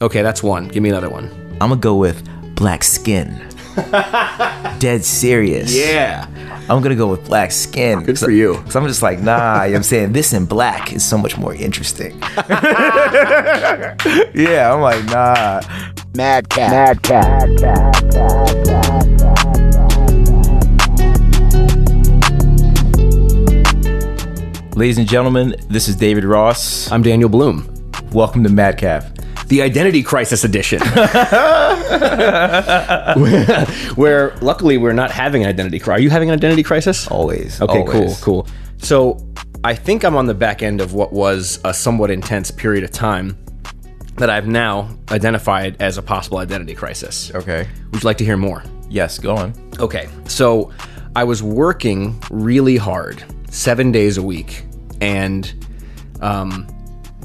Okay, that's one. Give me another one. I'm gonna go with black skin. Dead serious. Yeah. I'm gonna go with black skin. Good for you. Cause I'm just like, nah, you know what I'm saying this in black is so much more interesting. yeah, I'm like, nah. Madcap. Mad Cat. Ladies and gentlemen, this is David Ross. I'm Daniel Bloom. Welcome to Madcap. The Identity Crisis Edition. where, where luckily we're not having an identity crisis. Are you having an identity crisis? Always. Okay, always. cool, cool. So I think I'm on the back end of what was a somewhat intense period of time that I've now identified as a possible identity crisis. Okay. Would you like to hear more? Yes, go on. Okay, so I was working really hard, seven days a week, and um,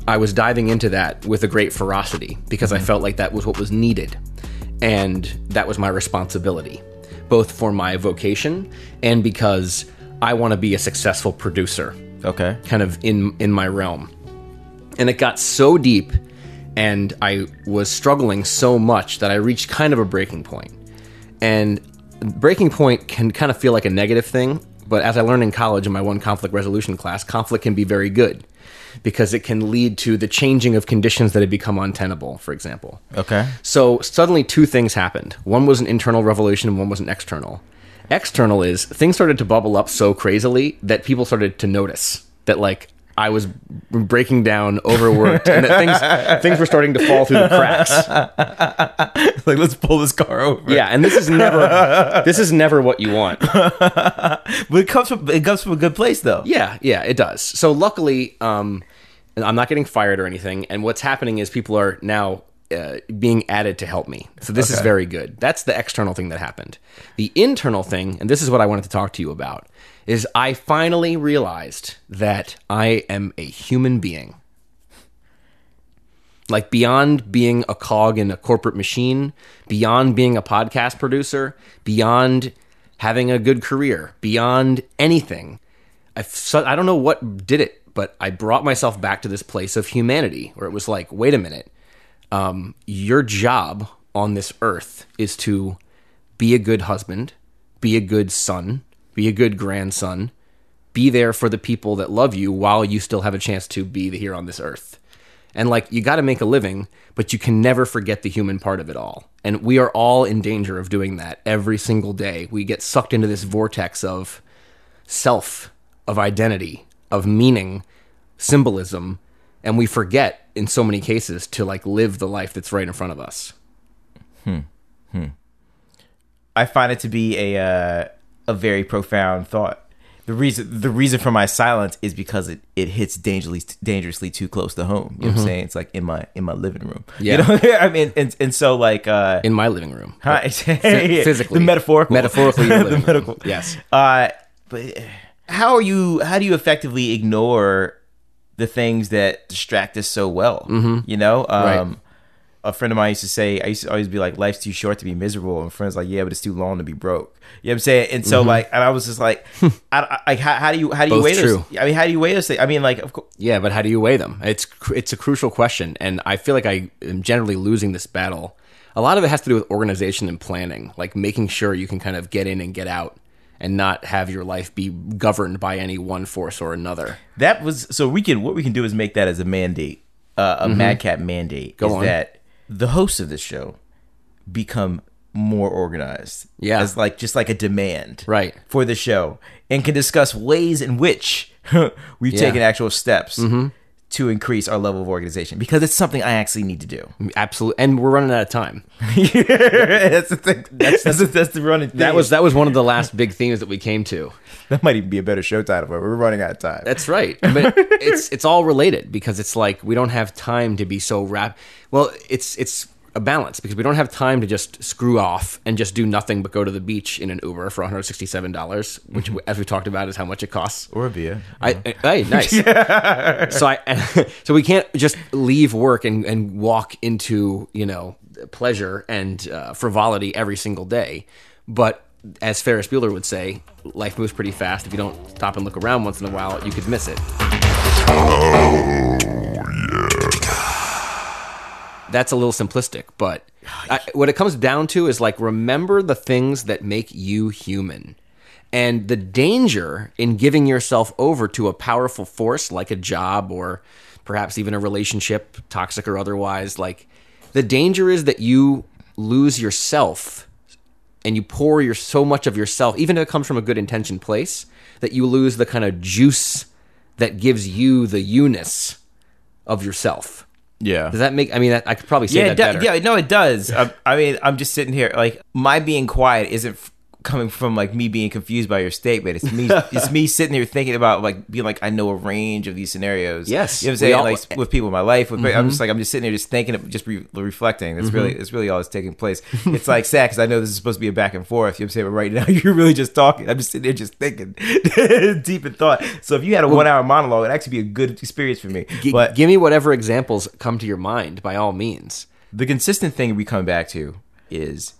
I was diving into that with a great ferocity because I mm-hmm. felt like that was what was needed, and that was my responsibility, both for my vocation and because I want to be a successful producer Okay. kind of in in my realm. And it got so deep and I was struggling so much that I reached kind of a breaking point. And breaking point can kind of feel like a negative thing, but as I learned in college in my one conflict resolution class, conflict can be very good because it can lead to the changing of conditions that had become untenable, for example. Okay. So suddenly two things happened. One was an internal revolution and one was an external. External is things started to bubble up so crazily that people started to notice that like I was breaking down, overworked, and that things things were starting to fall through the cracks. like, let's pull this car over. Yeah, and this is never this is never what you want. But it comes from it comes from a good place though. Yeah, yeah, it does. So luckily, um, I'm not getting fired or anything. And what's happening is people are now uh, being added to help me. So this is very good. That's the external thing that happened. The internal thing, and this is what I wanted to talk to you about, is I finally realized that I am a human being. Like beyond being a cog in a corporate machine, beyond being a podcast producer, beyond having a good career, beyond anything. I I don't know what did it, but I brought myself back to this place of humanity where it was like, wait a minute, um, your job on this earth is to be a good husband, be a good son, be a good grandson, be there for the people that love you while you still have a chance to be here on this earth. And like you got to make a living, but you can never forget the human part of it all. And we are all in danger of doing that every single day. We get sucked into this vortex of self, of identity, of meaning, symbolism, and we forget in so many cases to like live the life that's right in front of us. Hmm. I find it to be a uh, a very profound thought. The reason the reason for my silence is because it, it hits dangerously dangerously too close to home. You know what I'm saying? It's like in my in my living room. Yeah. You know? I mean, and and so like uh, In my living room. hi- physically. the metaphorical, Metaphorically, the room. medical. Yes. Uh, but how are you? How do you effectively ignore the things that distract us so well? Mm-hmm. You know, um, Right. A friend of mine used to say, I used to always be like, life's too short to be miserable. And friends like, yeah, but it's too long to be broke. You know what I'm saying? And so like, and I was just like, I, I, how, how do you, how do you Both weigh those? true. I mean, how do you weigh those things? I mean, like, of course, Yeah, but how do you weigh them? It's it's a crucial question, and I feel like I am generally losing this battle. A lot of it has to do with organization and planning, like making sure you can kind of get in and get out, and not have your life be governed by any one force or another. that was, so we can, what we can do is make that as a mandate, uh, a madcap mandate Mm-hmm. Go is on. that the hosts of this show become more organized. Yeah. As like, just like a demand. Right. for the show and can discuss ways in which we've Yeah. taken actual steps Mm-hmm. To increase our level of organization because it's something I actually need to do. Mm, Absolutely, and we're running out of time. that's the thing. That's that's, the, that's the running thing. That was that was one of the last big themes that we came to. that might even be a better show title, but we're running out of time. That's right. But it's it's all related because it's like we don't have time to be so rap. Well, it's it's a balance because we don't have time to just screw off and just do nothing but go to the beach in an Uber for 167 dollars, which, as we talked about, is how much it costs. or a beer. I, I- hey, nice. so I, so we can't just leave work and, and walk into you know pleasure and uh, frivolity every single day. But as Ferris Bueller would say, life moves pretty fast. If you don't stop and look around once in a while, you could miss it. That's a little simplistic, but I, what it comes down to is like remember the things that make you human. And the danger in giving yourself over to a powerful force like a job or perhaps even a relationship, toxic or otherwise, like the danger is that you lose yourself and you pour your so much of yourself, even if it comes from a good intention place, that you lose the kind of juice that gives you the you-ness of yourself. Yeah. Does that make? I mean, that, I could probably say yeah, that do- better. yeah, no, it does. I, I mean, I'm just sitting here like my being quiet isn't coming from like me being confused by your statement. It's me, it's me sitting here thinking about like being like I know a range of these scenarios. Yes, you know what I'm saying. all- like with people in my life, with, I'm just mm-hmm. like I'm just sitting here just thinking, just re- reflecting. That's mm-hmm. really, it's really all that's taking place. It's like sad because I know this is supposed to be a back and forth. You know what I'm saying, but right now you're really just talking. I'm just sitting there just thinking, deep in thought. So if you had a one hour monologue, it'd actually be a good experience for me. G- but give me whatever examples come to your mind, by all means. the consistent thing we come back to is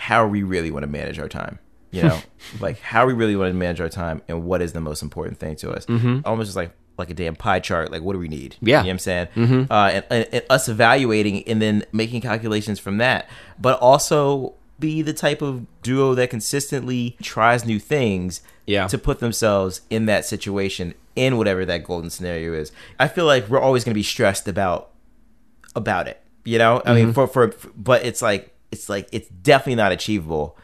how we really want to manage our time. You know, like how we really want to manage our time and what is the most important thing to us. Mm-hmm. Almost just like like a damn pie chart. Like, what do we need? Yeah. you know what I'm saying. Mm-hmm. Uh, and, and, and us evaluating and then making calculations from that, but also be the type of duo that consistently tries new things. Yeah. to put themselves in that situation in whatever that golden scenario is. I feel like we're always going to be stressed about about it. You know, I mean, for, for for but it's like it's like it's definitely not achievable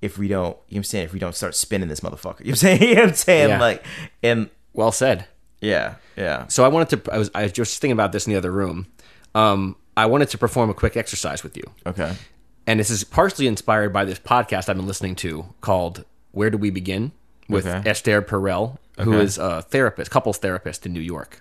if we don't. You know what I'm saying if we don't start spinning this motherfucker. You know what I'm saying? You know what I'm saying Yeah. like and Well said. yeah, yeah. So I wanted to. I was. I was just thinking about this in the other room. Um, I wanted to perform a quick exercise with you, Okay. and this is partially inspired by this podcast I've been listening to called "Where Do We Begin" with Okay. Esther Perel, who Okay. is a therapist, couples therapist in New York,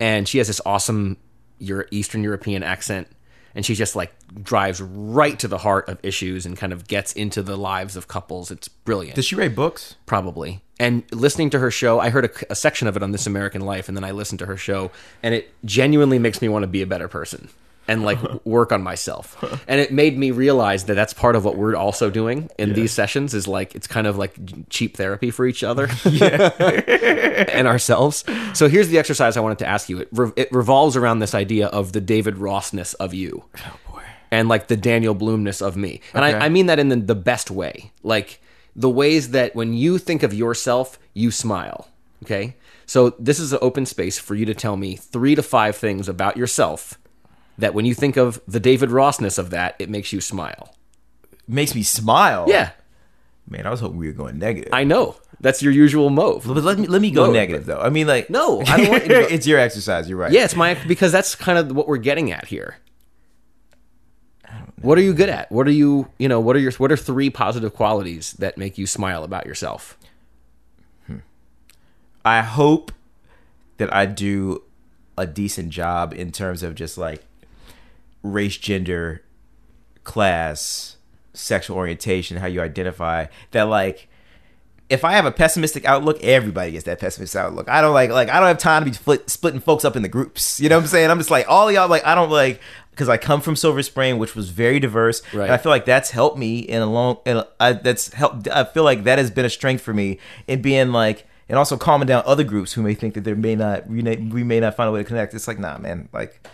and she has this awesome Euro- Eastern European accent. And she just like drives right to the heart of issues and kind of gets into the lives of couples. It's brilliant. Does she write books? probably. And listening to her show, I heard a, a section of it on This American Life, and then I listened to her show, and it genuinely makes me want to be a better person and like work on myself. And it made me realize that that's part of what we're also doing in these sessions is like it's kind of like cheap therapy for each other and ourselves. So here's the exercise I wanted to ask you. It, re- it revolves around this idea of the David Rossness of you oh, and like the Daniel Bloomness of me. And Okay. I, I mean that in the, the best way. Like the ways that when you think of yourself, you smile. Okay. So this is an open space for you to tell me three to five things about yourself that when you think of the David Rossness of that, it makes you smile. Makes me smile. Yeah. Man, I was hoping we were going negative. I know. That's your usual move. but let me let me go negative though. I mean, like No, I don't want you to go- it's your exercise. You're right. Yeah, it's my because that's kind of what we're getting at here. What are you good at? What are you, you know, what are your what are three positive qualities that make you smile about yourself? Hmm. I hope that I do a decent job in terms of just like race, gender, class, sexual orientation, how you identify. That like if I have a pessimistic outlook, everybody gets that pessimistic outlook. I don't like like I don't have time to be split, splitting folks up in the groups. You know what I'm saying? I'm just like all y'all like I don't like because I come from Silver Spring, which was very diverse, Right. and I feel like that's helped me in a long. In a, I, that's helped. I feel like that has been a strength for me in being like and also calming down other groups who may think that there may not we may, we may not find a way to connect. It's like nah, man, like.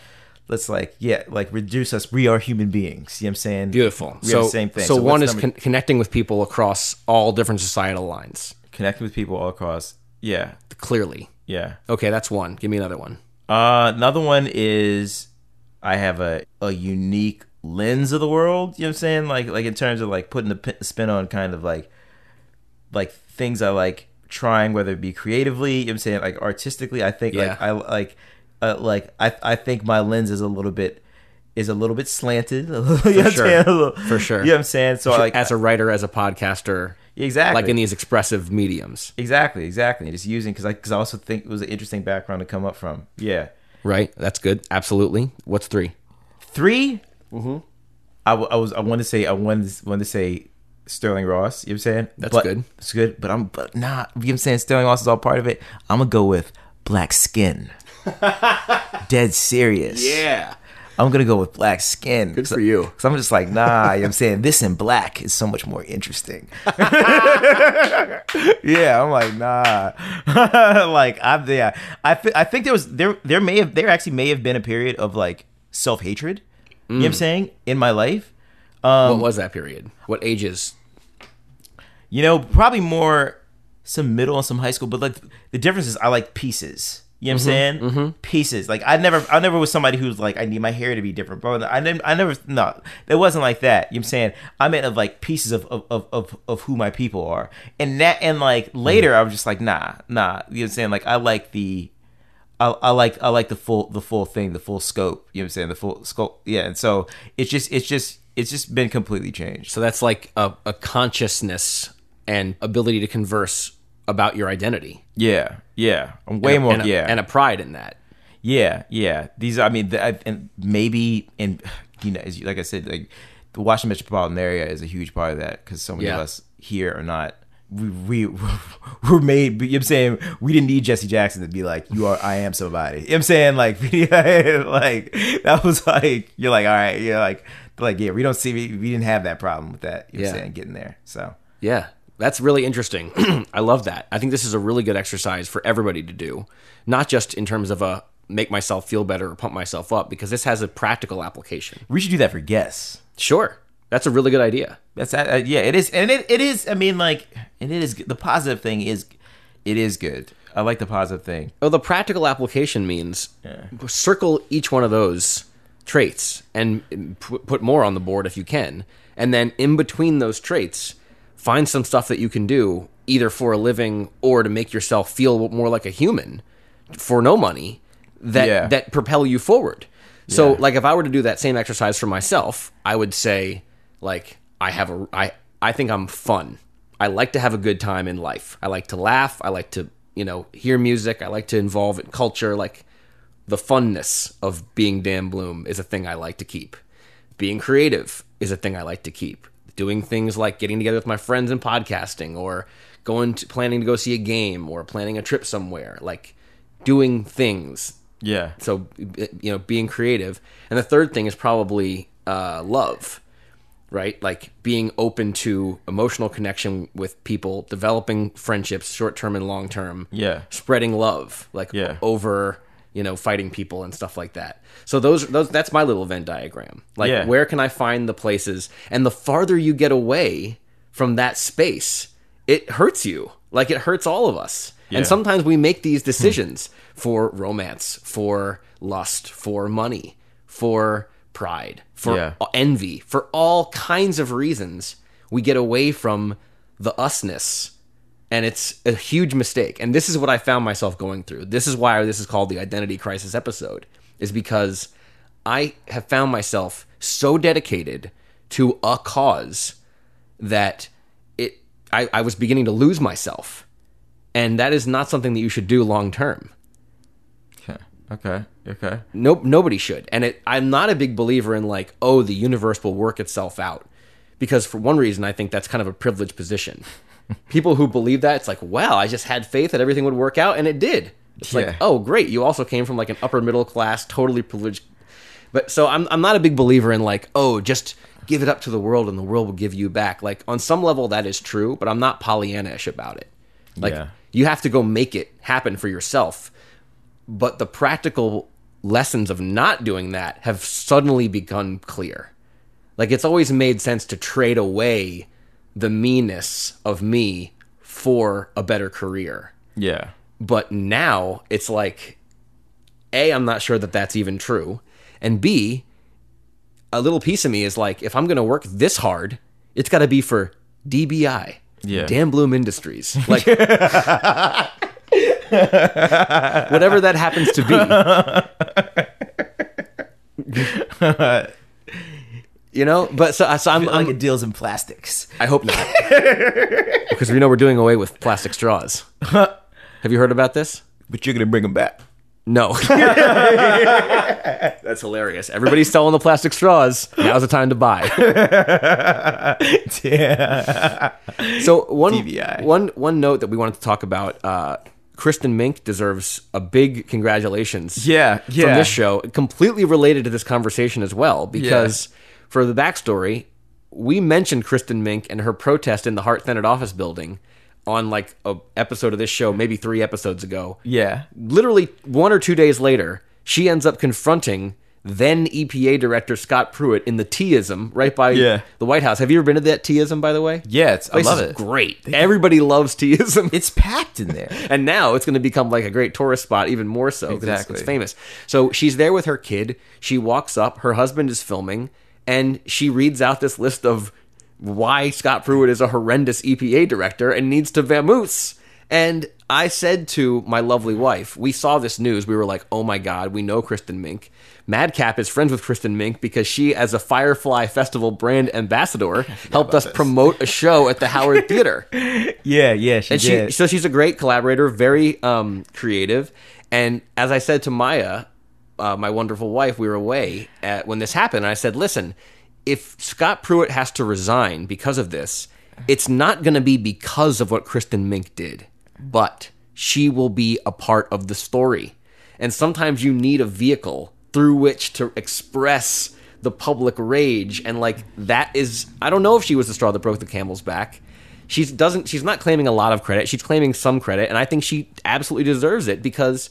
Let's like yeah, like reduce us. We are human beings. You know what I'm saying? Beautiful. We so, the same thing. so, what's one is con- connecting with people across all different societal lines. connecting with people all across. Yeah, Clearly. yeah. Okay, that's one. Give me another one. Uh, another one is I have a, a unique lens of the world. You know what I'm saying? Like like in terms of like putting p- spin on kind of like like things I like trying, whether it be creatively. You know what I'm saying? Like artistically, I think Yeah. like I like uh, like I I think my lens is a little bit is a little bit slanted. you know sure. Little- For sure. You know what I'm saying? So like as a writer, as a podcaster, exactly like in these expressive mediums, exactly exactly just using because I because I also think it was an interesting background to come up from. Yeah. right? That's good. Absolutely. What's three? 3 Mm-hmm. I, w- I was I wanted to say I wanted to, wanted to say Sterling Ross. You know what I'm saying? That's But- good. It's good, but I'm but nah. You know what I'm saying? Sterling Ross is all part of it. I'm gonna go with black skin. Dead serious. Yeah. I'm gonna go with black skin. Good for you. Cause I'm just like, nah, you know I'm saying? This in black is so much more interesting. yeah, I'm like, nah. like I'm yeah. I, th- I think there was there there may have there actually may have been a period of like self hatred. You know what I'm saying in my life. Um, what was that period? What ages? You know, probably more some middle and some high school, but like the difference is I like pieces. You know what I'm saying? Mm-hmm. Pieces. Like I never, I never was somebody who's like, I need my hair to be different, bro. I never, I never, no, it wasn't like that. You know what I'm saying? I meant of like pieces of of, of, of, of who my people are, and that, and like later, I was just like, nah, nah. You know what I'm saying? Like I like the, I, I like, I like the full, the full thing, the full scope. You know what I'm saying? The full scope. Yeah, and so it's just, it's just, it's just been completely changed. So that's like a, a consciousness and ability to converse about your identity. Yeah, yeah, I'm way And a- more. and a, yeah, and a pride in that. Yeah, yeah. These, I mean, the, I, and maybe, and you know, as you, like I said, like the Washington metropolitan area is a huge part of that because so many Yeah. of us here are not. We we were made. You know what I'm saying we didn't need Jesse Jackson to be like, "You are, I am somebody." You know what I'm saying like, like that was like you're like, all right, you're like, like yeah, we don't see, we, we didn't have that problem with that. You know what I'm saying getting there. So Yeah, that's really interesting. I love that. I think this is a really good exercise for everybody to do, not just in terms of a make myself feel better or pump myself up, because this has a practical application. we should do that for guests. Sure, that's a really good idea. That's uh, yeah, it is, and it, it is. I mean, like, and it is. The positive thing is, it is good. I like the positive thing. Oh, the practical application means circle each one of those traits and p- put more on the board if you can. And then in between those traits, find some stuff that you can do either for a living or to make yourself feel more like a human for no money that Yeah. that propel you forward. So Yeah. like if I were to do that same exercise for myself, I would say like I have a I I think I'm fun. I like to have a good time in life. I like to laugh. I like to, you know, hear music. I like to involve in culture. Like the funness of being Dan Bloom is a thing I like to keep. Being creative is a thing I like to keep. Doing things like getting together with my friends and podcasting or going to planning to go see a game or planning a trip somewhere. Like doing things Yeah, so you know being creative and the third thing is probably uh, love right like being open to emotional connection with people developing friendships short term and long term Yeah. spreading love like Yeah. over you know fighting people and stuff like that so those those that's my little venn diagram like Yeah. where can i find the places and the farther you get away from that space it hurts you like it hurts all of us Yeah. and sometimes we make these hmm. decisions for romance for lust for money for pride for Yeah. envy for all kinds of reasons we get away from the usness and it's a huge mistake and this is what i found myself going through this is why this is called the identity crisis episode is because i have found myself so dedicated to a cause that it I, I was beginning to lose myself and that is not something that you should do long term Okay. Okay. Okay. Nope, nobody should. And it, I'm not a big believer in like, oh, the universe will work itself out, because for one reason, I think that's kind of a privileged position. People who believe that, it's like, wow, I just had faith that everything would work out, and it did. It's Yeah. like, oh, great, you also came from like an upper middle class, totally privileged. But so I'm, I'm not a big believer in like, oh, just give it up to the world and the world will give you back. Like on some level, that is true, but I'm not Pollyanna-ish about it. Like Yeah. you have to go make it happen for yourself but the practical lessons of not doing that have suddenly become clear. Like it's always made sense to trade away the meanness of me for a better career. Yeah. But now it's like A, I'm not sure that that's even true. And B, a little piece of me is like, if I'm going to work this hard, it's got to be for DBI. Yeah. Dan Bloom Industries. Like, whatever that happens to be. you know, but so, so I'm, like I'm it deals in plastics. I hope not. because we know we're doing away with plastic straws. Have you heard about this? But you're gonna bring them back. No. That's hilarious. Everybody's selling the plastic straws. Now's the time to buy. yeah. So one DBI. one one note that we wanted to talk about. Uh, Kristen Mink deserves a big congratulations. Yeah, From yeah. this show, completely related to this conversation as well, because for the backstory, we mentioned Kristen Mink and her protest in the Hart Senate office building on like a episode of this show, maybe three episodes ago. Yeah. literally one or two days later, she ends up confronting then EPA director Scott Pruitt in the Teaism right by Yeah. the White House. Have you ever been to that Teaism, by the way? Yeah, it's, I love it. Great. Everybody loves Teaism. It's packed in there. and now it's going to become like a great tourist spot even more so 'cause it's- Exactly. it's, famous so she's there with her kid she walks up her husband is filming and she reads out this list of why scott pruitt is a horrendous epa director and needs to vamoose. And i said to my lovely wife we saw this news. We were like oh my god we know kristen mink. Madcap is friends with kristen mink because she as a firefly festival brand ambassador helped us promote a show at the howard theater. Yeah, yeah, she and she so she's a great collaborator very um creative. And as i said to maya uh, my wonderful wife we were away at, when this happened and i said listen if scott pruitt has to resign because of this it's not going to be because of what kristen mink did but she will be a part of the story. And sometimes you need a vehicle through which to express the public rage and like that is i don't know if she was the straw that broke the camel's back. She doesn't she's not claiming a lot of credit she's claiming some credit and i think she absolutely deserves it because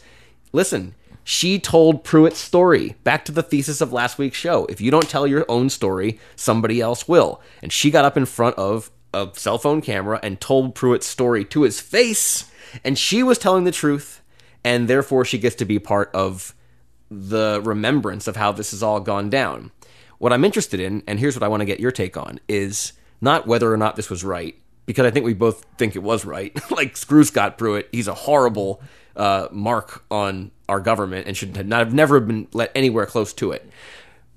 listen she told pruitt's story back to the thesis of last week's show if you don't tell your own story somebody else will and she got up in front of a cell phone camera and told pruitt's story to his face and she was telling the truth and therefore she gets to be part of the remembrance of how this has all gone down. What I'm interested in, and here's what I want to get your take on, is not whether or not this was right, because I think we both think it was right. like, screw Scott Pruitt. He's a horrible uh, mark on our government and should not have never been let anywhere close to it.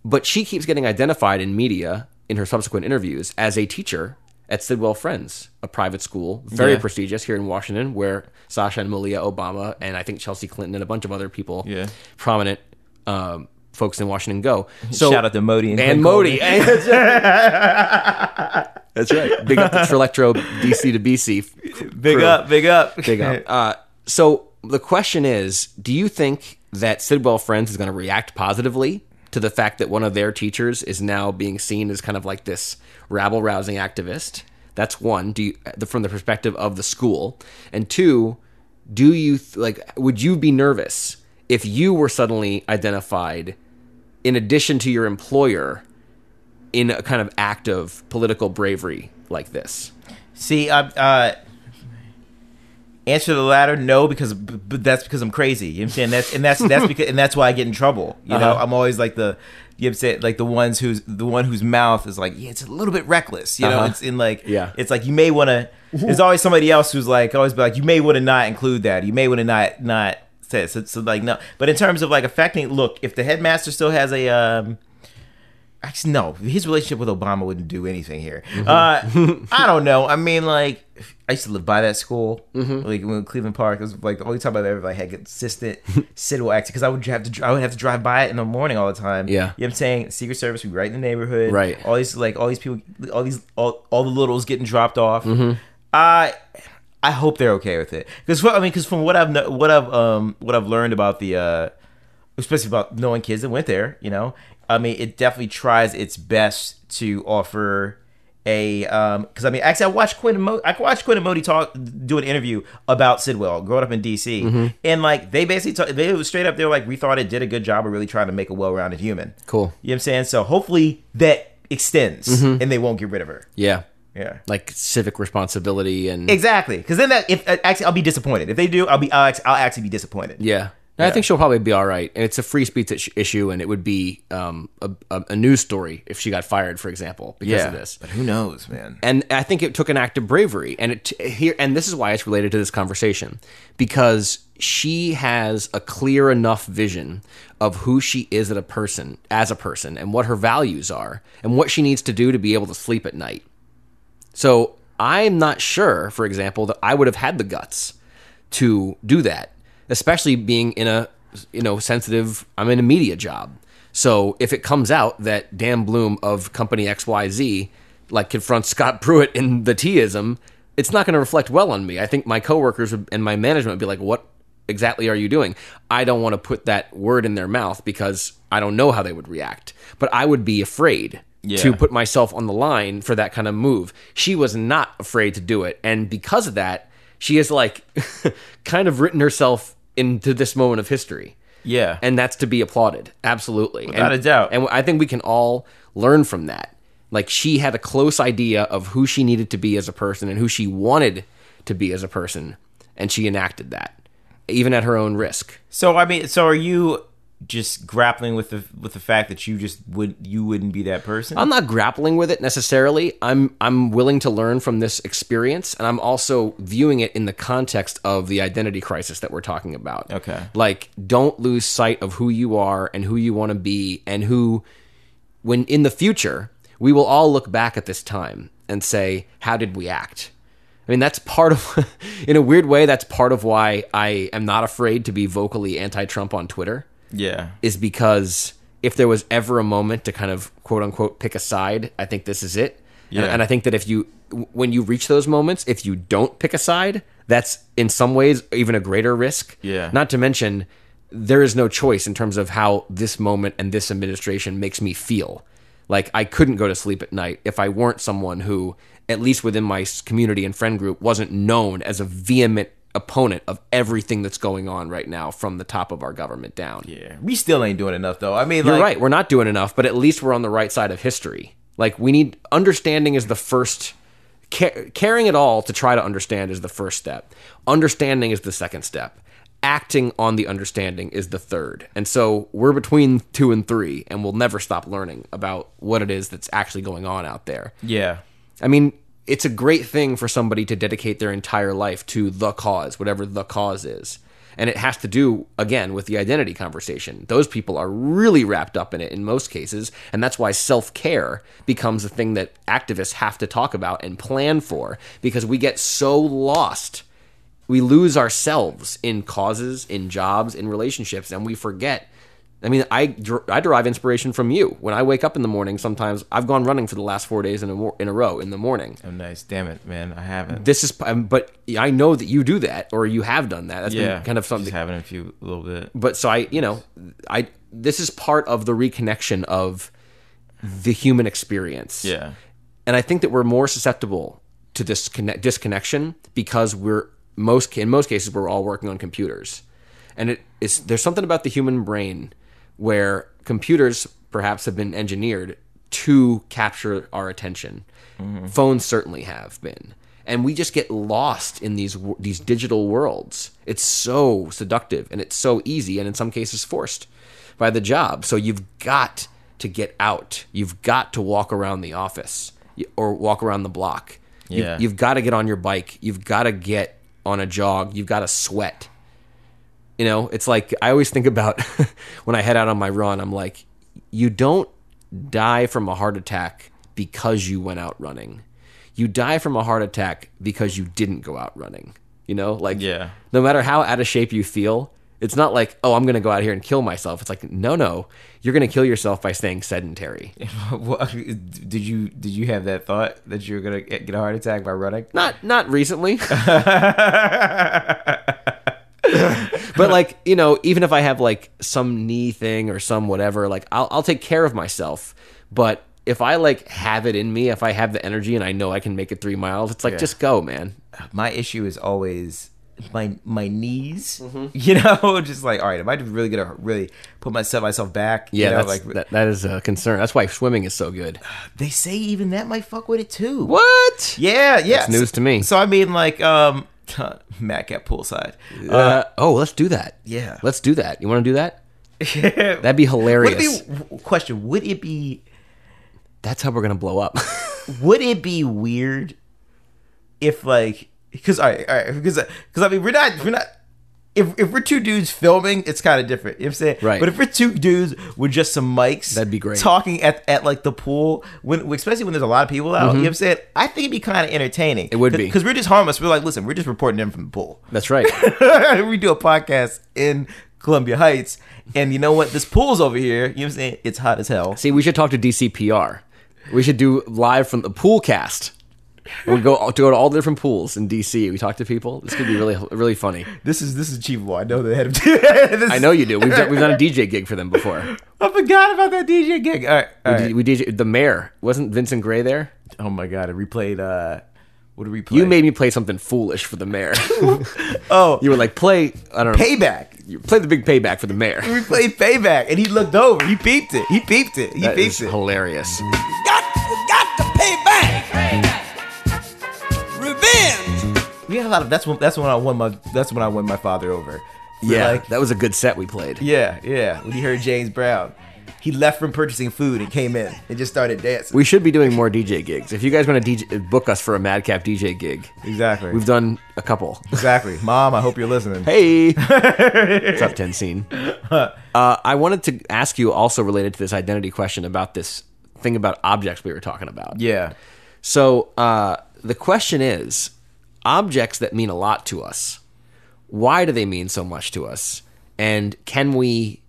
But she keeps getting identified in media in her subsequent interviews as a teacher at Sidwell Friends, a private school, very Yeah. prestigious here in Washington, where Sasha and Malia Obama and I think Chelsea Clinton and a bunch of other people, Yeah. prominent um, folks in Washington go. So Shout out to Modi and, and Modi. That's right. Big up the Trillectro DC to BC. Big up, big up, Big up. Uh, so the question is, do you think that Sidwell Friends is going to react positively to the fact that one of their teachers is now being seen as kind of like this rabble rousing activist? That's one. Do you, from the perspective of the school, and two, do you like? Would you be nervous if you were suddenly identified, in addition to your employer, in a kind of act of political bravery like this? See, I uh, answer the latter, no, because b- that's because I'm crazy. You know what I'm saying? That's and that's that's because and that's why I get in trouble. You know, Uh-huh. I'm always like the you know what I'm saying, like the ones who's the one whose mouth is like, yeah, it's a little bit reckless. You know, Uh-huh. it's in like Yeah. it's like you may want to. There's always somebody else who's like always be like, you may want to not include that. You may want to not not say it. so, so like no. But in terms of like affecting, look, if the headmaster still has a um. Actually, no. His relationship with Obama wouldn't do anything here. Uh, I don't know. I mean, like, I used to live by that school, like when Cleveland Park. It was like the only time I've ever like had consistent Citadel acting because I would have to I would have to drive by it in the morning all the time. Yeah. you know what I'm saying. Secret Service would be right in the neighborhood. Right. All these like all these people, all these all, all the littles getting dropped off. I I hope they're okay with it because I mean because from what I've what I've um what I've learned about the uh especially about knowing kids that went there, you know, I mean, it definitely tries its best to offer a um because I mean, actually, I watched Quinn and Mo- I watched Quinn and Modi talk do an interview about Sidwell growing up in DC, and like they basically talk, they was straight up there like we thought it did a good job of really trying to make a well-rounded human. Cool. You know what I'm saying? So hopefully that extends and they won't get rid of her. Yeah. Yeah. Like civic responsibility and Exactly, because then that if uh, actually I'll be disappointed if they do. I'll be I'll, I'll actually be disappointed. Yeah. I think she'll probably be all right. And it's a free speech issue, and it would be um, a, a, a news story if she got fired, for example, because of this. but who knows, man? And I think it took an act of bravery, and it here, and this is why it's related to this conversation, because she has a clear enough vision of who she is as a person, as a person, and what her values are, and what she needs to do to be able to sleep at night. So I'm not sure, for example, that I would have had the guts to do that, especially being in a you know sensitive. I'm in a media job, so if it comes out that Dan Bloom of Company XYZ like confronts Scott Pruitt in the Teaism, it's not going to reflect well on me. I think my coworkers and my management would be like, "What exactly are you doing?" I don't want to put that word in their mouth because I don't know how they would react, but I would be afraid Yeah. to put myself on the line for that kind of move. She was not afraid to do it. And because of that, she has like kind of written herself into this moment of history. Yeah. and that's to be applauded. Absolutely, Without and, a doubt. And I think we can all learn from that. Like she had a close idea of who she needed to be as a person and who she wanted to be as a person, and she enacted that, even at her own risk. So I mean, so are you just grappling with the with the fact that you just would you wouldn't be that person? I'm not grappling with it necessarily. I'm I'm willing to learn from this experience, and I'm also viewing it in the context of the identity crisis that we're talking about. Okay. like don't lose sight of who you are and who you want to be, and who, when in the future, we will all look back at this time and say, how did we act? I mean, that's part of, in a weird way, that's part of why I am not afraid to be vocally anti-Trump on Twitter yeah. is because if there was ever a moment to kind of quote unquote pick a side, I think this is it. And- Yeah. And, I think that if you, when you reach those moments, if you don't pick a side, that's in some ways even a greater risk. Yeah. Not to mention, there is no choice in terms of how this moment and this administration makes me feel. Like I couldn't go to sleep at night if I weren't someone who, at least within my community and friend group, wasn't known as a vehement opponent of everything that's going on right now from the top of our government down. Yeah. We still ain't doing enough though. I mean, You're like, right. We're not doing enough, but at least we're on the right side of history. Like we need understanding is the first. Ca- caring at all to try to understand is the first step. Understanding is the second step. Acting on the understanding is the third. And so we're between two and three, and we'll never stop learning about what it is that's actually going on out there. Yeah. I mean, it's a great thing for somebody to dedicate their entire life to the cause, whatever the cause is. And it has to do, again, with the identity conversation. Those people are really wrapped up in it in most cases. And that's why self care becomes a thing that activists have to talk about and plan for because we get so lost. We lose ourselves in causes, in jobs, in relationships, and we forget. I mean, I, der- I derive inspiration from you. When I wake up in the morning, sometimes I've gone running for the last four days in a, mor- in a row in the morning. Oh, nice. Damn it, man. I haven't. This is, um, but I know that you do that or you have done that. That's yeah. been kind of Just something. having a few a little bit. But so I, you know, I this is part of the reconnection of the human experience. Yeah. and I think that we're more susceptible to this connect, disconnection because we're most in most cases we're all working on computers, and it is there's something about the human brain where computers perhaps have been engineered to capture our attention. Phones certainly have been. And we just get lost in these these digital worlds. It's so seductive and it's so easy and in some cases forced by the job. So you've got to get out. You've got to walk around the office or walk around the block. Yeah. You've got to get on your bike. You've got to get on a jog. You've got to sweat. You know, it's like I always think about when I head out on my run, I'm like, you don't die from a heart attack because you went out running. You die from a heart attack because you didn't go out running. You know, like Yeah. no matter how out of shape you feel, it's not like, oh, I'm going to go out here and kill myself. It's like, no, no, you're going to kill yourself by staying sedentary. What- did you did you have that thought that you were gonna get, get a heart attack by running? Not not recently. but like, you know, even if I have like some knee thing or some whatever, like I'll I'll take care of myself. But if I like have it in me, if I have the energy and I know I can make it 3 miles, it's like Yeah. just go, man. My issue is always my my knees. Mm-hmm. You know, just like all right, am I really gonna really put myself myself back? Yeah, you know, like that, that is a concern. That's why swimming is so good. they say even that might fuck with it too. What? Yeah, yeah. That's news to me. So I mean, like, um, Matt at poolside. Uh, oh, let's do that. Yeah. Let's do that. You want to do that? That'd be hilarious. Would it be question? Would it be That's how we're going to blow up. would it be weird if like because all right, all right because because I mean we're not we're not if if we're two dudes filming it's kind of different you know what I'm saying Right. but if we're two dudes with just some mics That'd be great. talking at, at like the pool when especially when there's a lot of people out you know what I'm saying I think it'd be kind of entertaining Mm-hmm. It would be. because we're just harmless we're like listen we're just reporting in from the pool That's right. we do a podcast in Columbia Heights and you know what this pool's over here you know what I'm saying it's hot as hell See, we should talk to DCPR. We should do live from the pool cast. We go to go to all the different pools in DC. We talk to people. This could be really really funny. this is this is achievable I know the head of this, I know you do. We've done, we've done a DJ gig for them before. I forgot about that DJ gig. All right, all We, right. we DJ the mayor wasn't Vincent Gray there. Oh my god, I replayed uh What did we play? You made me play something foolish for the mayor. oh you were like, play. I don't know. payback. You play the big payback for the mayor. We played payback, and he looked over. He peeped it. He peeped it. He That peeped it. hilarious. Lot of. That's when. That's when I won my. That's when I won my father over. We're Yeah, like, that was a good set we played. yeah, yeah. When he heard James Brown, he left from purchasing food and came in and just started dancing. We should be doing more DJ gigs. If you guys want to DJ, book us for a Madcap DJ gig, exactly. we've done a couple. exactly. Mom, I hope you're listening. Hey, what's up, ten scene? Uh, I wanted to ask you also related to this identity question about this thing about objects we were talking about. Yeah. So uh, the question is, objects that mean a lot to us. Why do they mean so much to us? And can we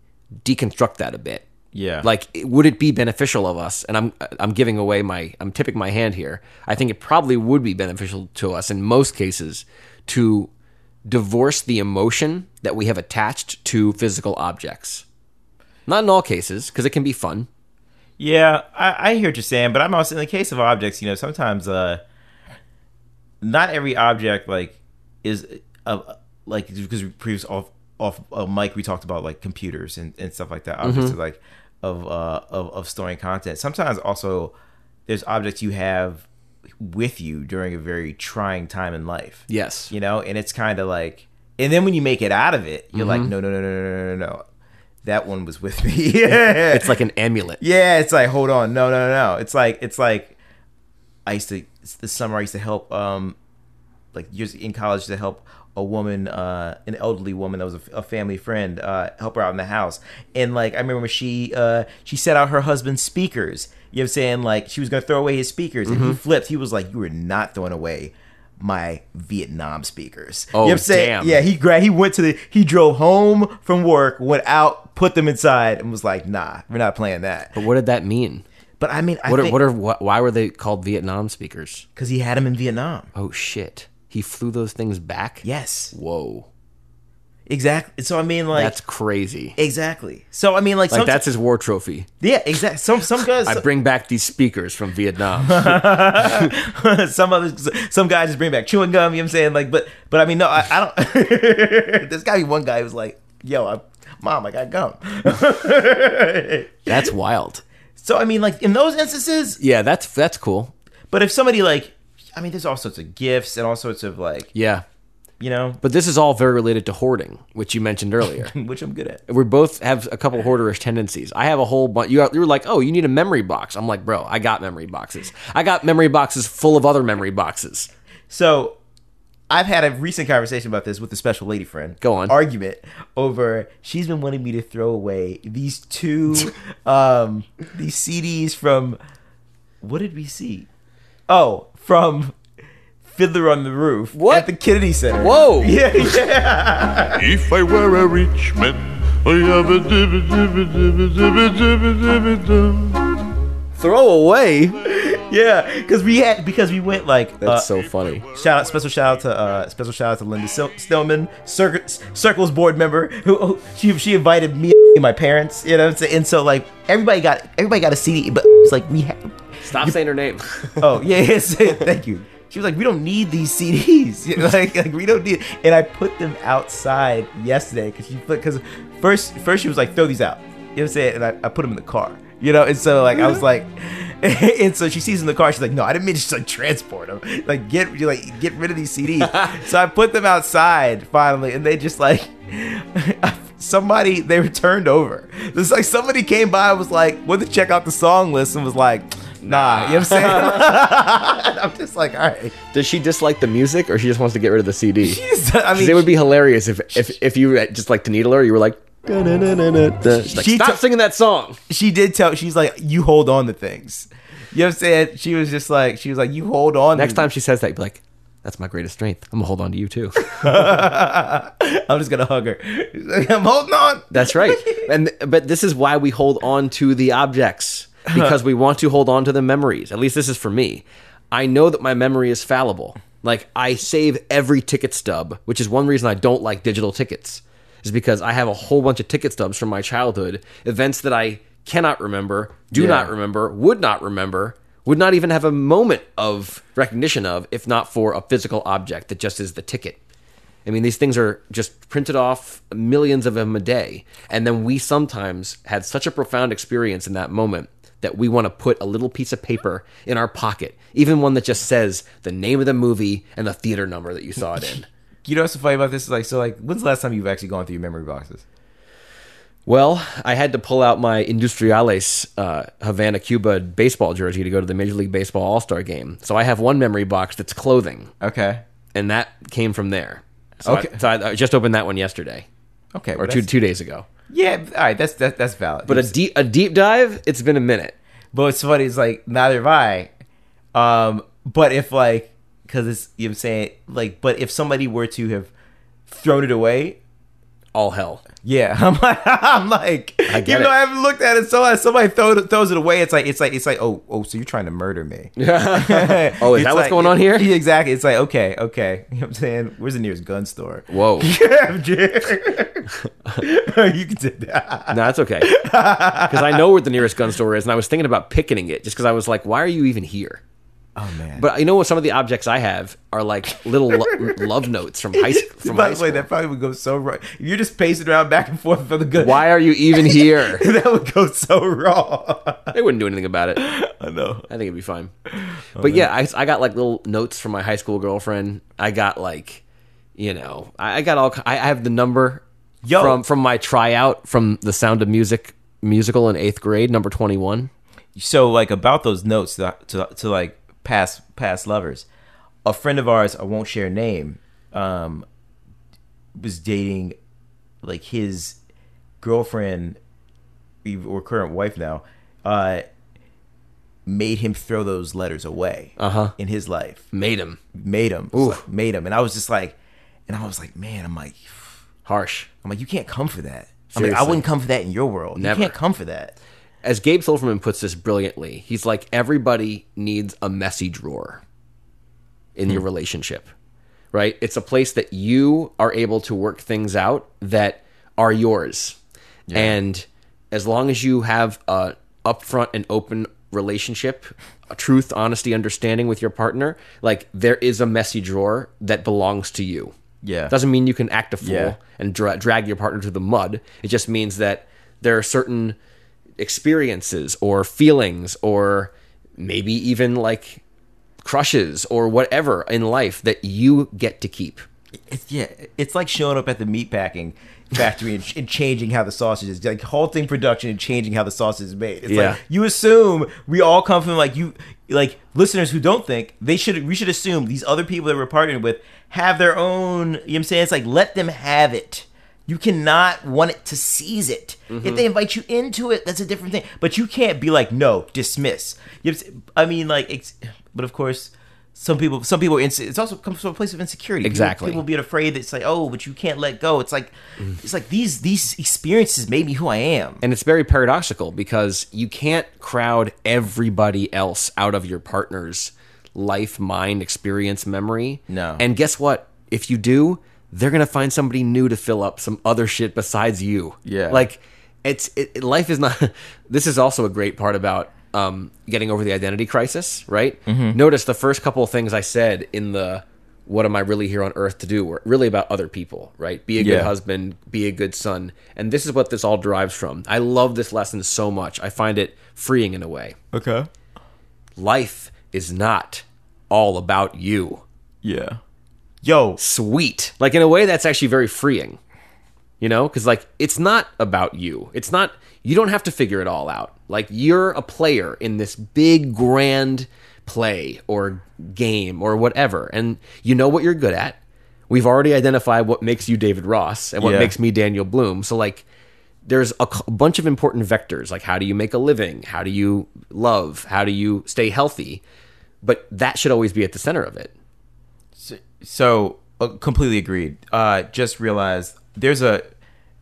deconstruct that a bit? Yeah. Like, would it be beneficial of us? And I'm I'm giving away my I'm tipping my hand here. I think it probably would be beneficial to us in most cases to divorce the emotion that we have attached to physical objects. Not in all cases, because it can be fun. Yeah, I, I hear what you're saying, but I'm also in the case of objects. You know, sometimes uh, not every object like is uh, like because previous off off uh, mic we talked about like computers and, and stuff like that. Objects Mm-hmm. like of uh of, of storing content. Sometimes also there's objects you have with you during a very trying time in life. Yes. you know, and it's kind of like, and then when you make it out of it, you're like, Mm-hmm. no, no, no, no, no, no, no, no. That one was with me. It's like an amulet. Yeah, it's like hold on, no, no, no, no. It's like it's like I used to the summer I used to help um like years in college to help a woman, uh, an elderly woman that was a, a family friend, uh, help her out in the house. And like I remember she uh she set out her husband's speakers. You know what I'm saying? Like she was gonna throw away his speakers and Mm-hmm. he flipped. He was like, You were not throwing away my Vietnam speakers. Oh, you know what I'm saying? damn. Yeah, he grabbed he went to the he drove home from work, went out, put them inside, and was like, nah, we're not playing that. But what did that mean? But I mean, I What are, think what are wh- why were they called Vietnam speakers? because he had them in Vietnam. Oh shit. He flew those things back? Yes, Whoa. exactly. So I mean, like That's crazy. exactly. So I mean, like, Like that's his war trophy. yeah, exactly. Some some guys, I bring back these speakers from Vietnam. some others, some guys just bring back chewing gum. You know what I'm saying? Like, but but I mean, no, I, I don't. There's got to be one guy who's like, yo, I, mom, I got gum. That's wild. So I mean, like in those instances, Yeah, that's that's cool. but if somebody like, I mean, there's all sorts of gifts and all sorts of like, Yeah. you know, But this is all very related to hoarding, which you mentioned earlier. which I'm good at. we both have a couple hoarderish tendencies. I have a whole bunch. You, you were like, oh, you need a memory box. I'm like, bro, I got memory boxes. I got memory boxes full of other memory boxes. So I've had a recent conversation about this with a special lady friend. Go on. Argument over she's been wanting me to throw away these two um these CDs from what did we see? Oh, from Fiddler on the Roof What? at the Kennedy Center. Whoa. Yeah, yeah. If I were a rich man, I have a dibba dibba dibba dibba dibba dibba dum. Throw away. Yeah, because we had because we went like That's uh, so funny. Shout out, special shout out to uh, special shout out to Linda Sil- Stillman, Cir- Circles board member, who, who she she invited me and my parents, you know, what I'm saying? and so like everybody got everybody got a CD, but it's like we had, Stop saying her name. oh yeah, yes, thank you. She was like, we don't need these CDs, you know, like, like we don't need, and I put them outside yesterday because she because first first she was like throw these out, you know what I'm saying, and I, I put them in the car, you know, and so like I was like. And so she sees in the car. She's like, "No, I didn't mean to just like transport them. Like get you like get rid of these CDs." so I put them outside finally, and they just like somebody they were turned over. It's like somebody came by and was like, went to check out the song list and was like, "Nah," you know what I'm saying? I'm just like, all right. Does she dislike the music, or she just wants to get rid of the CD? She's- I mean, it would be hilarious if if if you just like to needle her, you were like. She's like, She Stop took- singing that song. she did tell. She's like, you hold on to things. You know what I'm saying? She was just like, she was like, you hold on. Next time she says that, you'd be like, "That's my greatest strength. I'm gonna hold on to you too." I'm just gonna hug her. I'm holding on. That's right. And but this is why we hold on to the objects because we want to hold on to the memories. At least this is for me. I know that my memory is fallible. Like I save every ticket stub, which is one reason I don't like digital tickets. Is because I have a whole bunch of ticket stubs from my childhood, events that I cannot remember, do Yeah. not remember, would not remember, would not even have a moment of recognition of if not for a physical object that just is the ticket. I mean, these things are just printed off millions of them a day. And then we sometimes had such a profound experience in that moment that we want to put a little piece of paper in our pocket, even one that just says the name of the movie and the theater number that you saw it in. You know what's so funny about this? Like, so like, when's the last time you've actually gone through your memory boxes? Well, I had to pull out my Industriales uh, Havana, Cuba baseball jersey to go to the Major League Baseball All Star game. So I have one memory box that's clothing, Okay. and that came from there. So, Okay. I, so I, I just opened that one yesterday Okay. or two two days ago. Yeah. All right. That's that, that's valid. But a deep a deep dive, it's been a minute. But what's funny is like neither have I. Um, but if like, because it's you know what I'm saying like, but if somebody were to have thrown it away, All hell. yeah, I'm like, I'm like, I get even it. though I haven't looked at it, so somebody throw, throws it away. It's like it's like it's like oh oh, so you're trying to murder me? Yeah. Oh, is that what's going on here? Yeah, exactly. It's like okay, okay. You know what I'm saying? Where's the nearest gun store? Whoa. yeah, you can say that. No, that's okay. Because I know where the nearest gun store is, and I was thinking about picketing it just because I was like, why are you even here? Oh man. But you know what? Some of the objects I have are like little lo- love notes from high school. From by high the way, school. that probably would go so wrong. If you're just pacing around back and forth for the good. Why are you even here? that would go so wrong. They wouldn't do anything about it. I know. I think it'd be fine. Oh, but yeah, I, I got like little notes from my high school girlfriend. I got like, you know, I, I got all. I I have the number Yo. from from my tryout from the Sound of Music musical in eighth grade, number twenty one. So like about those notes to, to, to like past past lovers, a friend of ours, I won't share name, um, was dating like his girlfriend or current wife now, uh, made him throw those letters away Uh-huh. in his life. Made him Made him, It's like, made him, and I was just like, and I was like, man, I'm like, harsh. I'm like, you can't come for that. I'm like, I wouldn't come for that in your world. Never. You can't come for that. As Gabe Silverman puts this brilliantly, he's like everybody needs a messy drawer in your hmm. relationship, right? It's a place that you are able to work things out that are yours. And as long as you have a upfront and open relationship, a truth, honesty, understanding with your partner, like there is a messy drawer that belongs to you. Yeah. Doesn't mean you can act a fool Yeah. and dra- drag your partner to the mud. It just means that there are certain experiences or feelings or maybe even like crushes or whatever in life that you get to keep. It's yeah, it's like showing up at the meatpacking factory and, and changing how the sausage is like halting production and changing how the sausage is made. It's Yeah. like you assume we all come from like you like listeners who don't think they should we should assume these other people that we're partnering with have their own you know what I'm saying? It's like let them have it. You cannot want it to seize it. If mm-hmm. they invite you into it, that's a different thing. But you can't be like, no, dismiss. You have to- I mean, like, it's, but of course, some people, some people, inse- it's also comes from a place of insecurity. Exactly. People, being afraid that it's like, oh, but you can't let go. It's like, mm. it's like these these experiences made me who I am. And it's very paradoxical because you can't crowd everybody else out of your partner's life, mind, experience, memory. No. And guess what? If you do, they're going to find somebody new to fill up some other shit besides you. Yeah. Like it's it, life is not this is also a great part about um, getting over the identity crisis, right? Notice the first couple of things I said in the what am I really here on earth to do were really about other people, right? Be a good husband, be a good son. And this is what this all derives from. I love this lesson so much. I find it freeing in a way. Okay. Life is not all about you. Yeah. Yo, Sweet. Like in a way that's actually very freeing. You know, cuz like it's not about you. It's not you don't have to figure it all out. Like you're a player in this big grand play or game or whatever and you know what you're good at. We've already identified what makes you David Ross and what Yeah. makes me Daniel Bloom. So like there's a, c- bunch of important vectors like how do you make a living? How do you love? How do you stay healthy? But that should always be at the center of it. So uh, completely agreed. Uh, just realized there's a,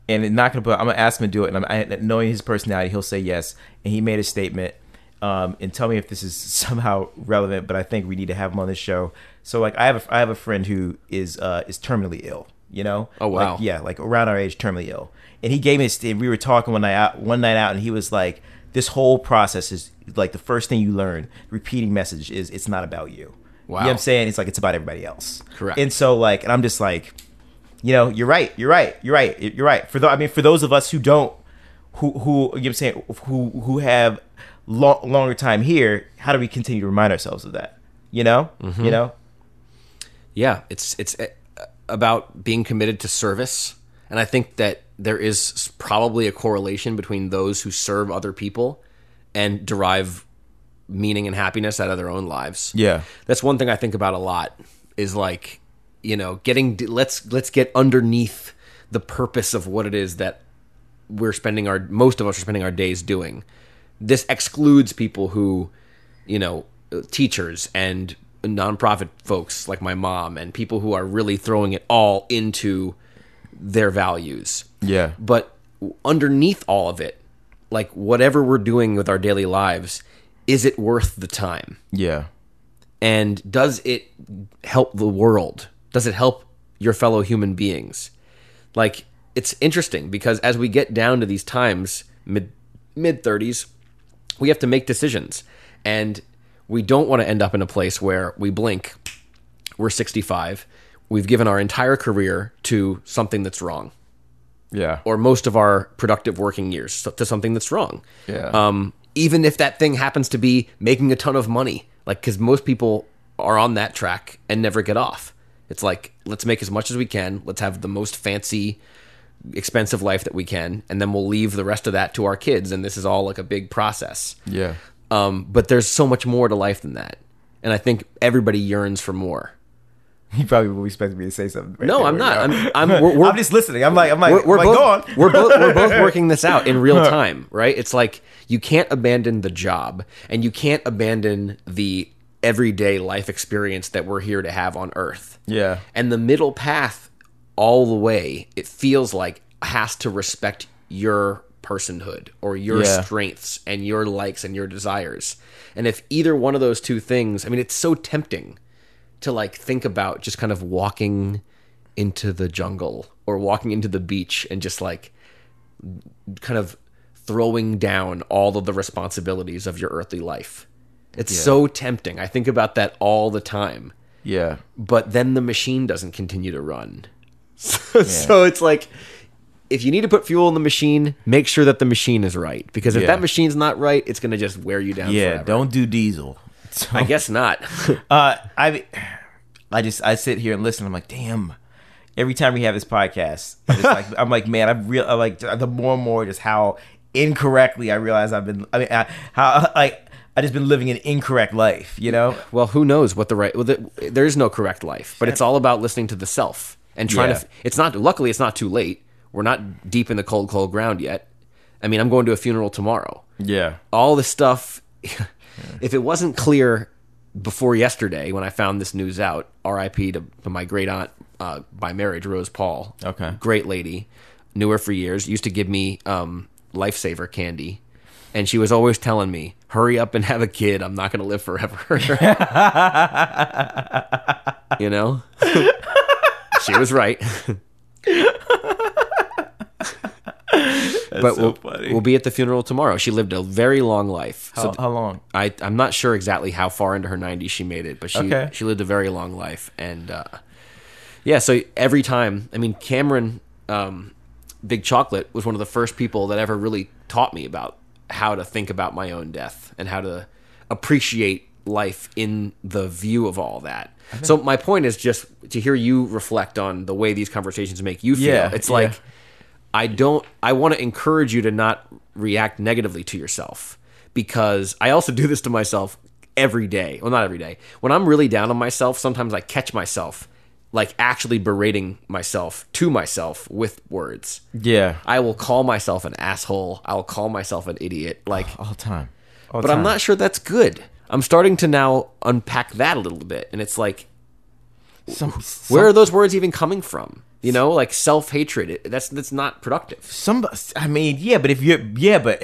and I'm not gonna put. I'm gonna ask him to do it, and I'm I, knowing his personality, he'll say yes. And he made a statement. Um, and tell me if this is somehow relevant, but I think we need to have him on this show. So like, I have a I have a friend who is uh is terminally ill. You know? Oh, wow. Like, yeah, like around our age, terminally ill. And he gave me. st- We were talking one night out, one night out, and he was like, this whole process is like the first thing you learn. Repeating message is it's not about you. You know what I'm saying? It's like it's about everybody else. Correct. And so like, and I'm just like, you know, you're right. You're right. You're right. You're right. For the, I mean, for those of us who don't, who who you know what I'm saying, who who have lo- longer time here, how do we continue to remind ourselves of that? You know, Mm-hmm. you know. yeah it's it's uh, about being committed to service and i think that there is probably a correlation between those who serve other people and derive meaning and happiness out of their own lives Yeah. that's one thing i think about a lot is like you know getting let's let's get underneath the purpose of what it is that we're spending our most of us are spending our days doing this excludes people who you know uh, teachers and nonprofit folks like my mom and people who are really throwing it all into their values Yeah. but underneath all of it like whatever we're doing with our daily lives is it worth the time Yeah. and does it help the world does it help your fellow human beings like it's interesting because as we get down to these times mid mid 30s we have to make decisions and we don't want to end up in a place where we blink we're 65 we've given our entire career to something that's wrong Yeah. or most of our productive working years to something that's wrong. Yeah. Um, even if that thing happens to be making a ton of money, like because most people are on that track and never get off. It's like let's make as much as we can. Let's have the most fancy, expensive life that we can, and then we'll leave the rest of that to our kids. And this is all like a big process. yeah. Um, but there's so much more to life than that, and I think everybody yearns for more. You probably will expect me to say something. right No, I'm right not. I'm I'm, we're, we're, I'm just listening. I'm like, I'm like, we're, we're like, both, go on. we're both we're both working this out in real time, right? It's like you can't abandon the job and you can't abandon the everyday life experience that we're here to have on earth. Yeah. And the middle path all the way, it feels like has to respect your personhood or your Yeah. strengths and your likes and your desires. And if either one of those two things, I mean it's so tempting to like think about just kind of walking into the jungle or walking into the beach and just like kind of throwing down all of the responsibilities of your earthly life. It's so tempting. I think about that all the time. Yeah. But then the machine doesn't continue to run. So, so it's like if you need to put fuel in the machine, make sure that the machine is right because if Yeah. that machine's not right, it's going to just wear you down Yeah. forever. Don't do diesel. I guess not. Uh, I, I just I sit here and listen. I'm like, damn. Every time we have this podcast, I'm like I'm like, man, I'm real. I like the more and more just how incorrectly I realize I've been. I mean, I, how like I just been living an incorrect life. You know? Well, who knows what the right? Well, the, there is no correct life, but it's all about listening to the self and trying Yeah. to. It's not. Luckily, it's not too late. We're not deep in the cold, cold ground yet. I mean, I'm going to a funeral tomorrow. Yeah. All this stuff. if it wasn't clear before yesterday when I found this news out, R.I.P. to, to my great aunt uh, by marriage, Rose Paul. Okay. great lady. Knew her for years. Used to give me um, lifesaver candy. And she was always telling me, hurry up and have a kid. I'm not going to live forever. you know? she was right. but so we'll, funny. we'll be at the funeral tomorrow. She lived a very long life. How, how long? I, I'm not sure exactly how far into her 90s she made it, but she Okay. she lived a very long life. And uh, yeah, so every time, I mean, Cameron, um, Big Chocolate was one of the first people that ever really taught me about how to think about my own death and how to appreciate life in the view of all that. So my point is just to hear you reflect on the way these conversations make you feel. Yeah, it's yeah. I don't I want to encourage you to not react negatively to yourself because I also do this to myself every day. Well, not every day. When I'm really down on myself, sometimes I catch myself like actually berating myself to myself with words. Yeah. I will call myself an asshole. I'll call myself an idiot. Like All the time. All but I'm not sure that's good. I'm starting to now unpack that a little bit and it's like Some, where are those words even coming from? You know, like self-hatred. That's that's not productive. some i mean yeah but if you're yeah but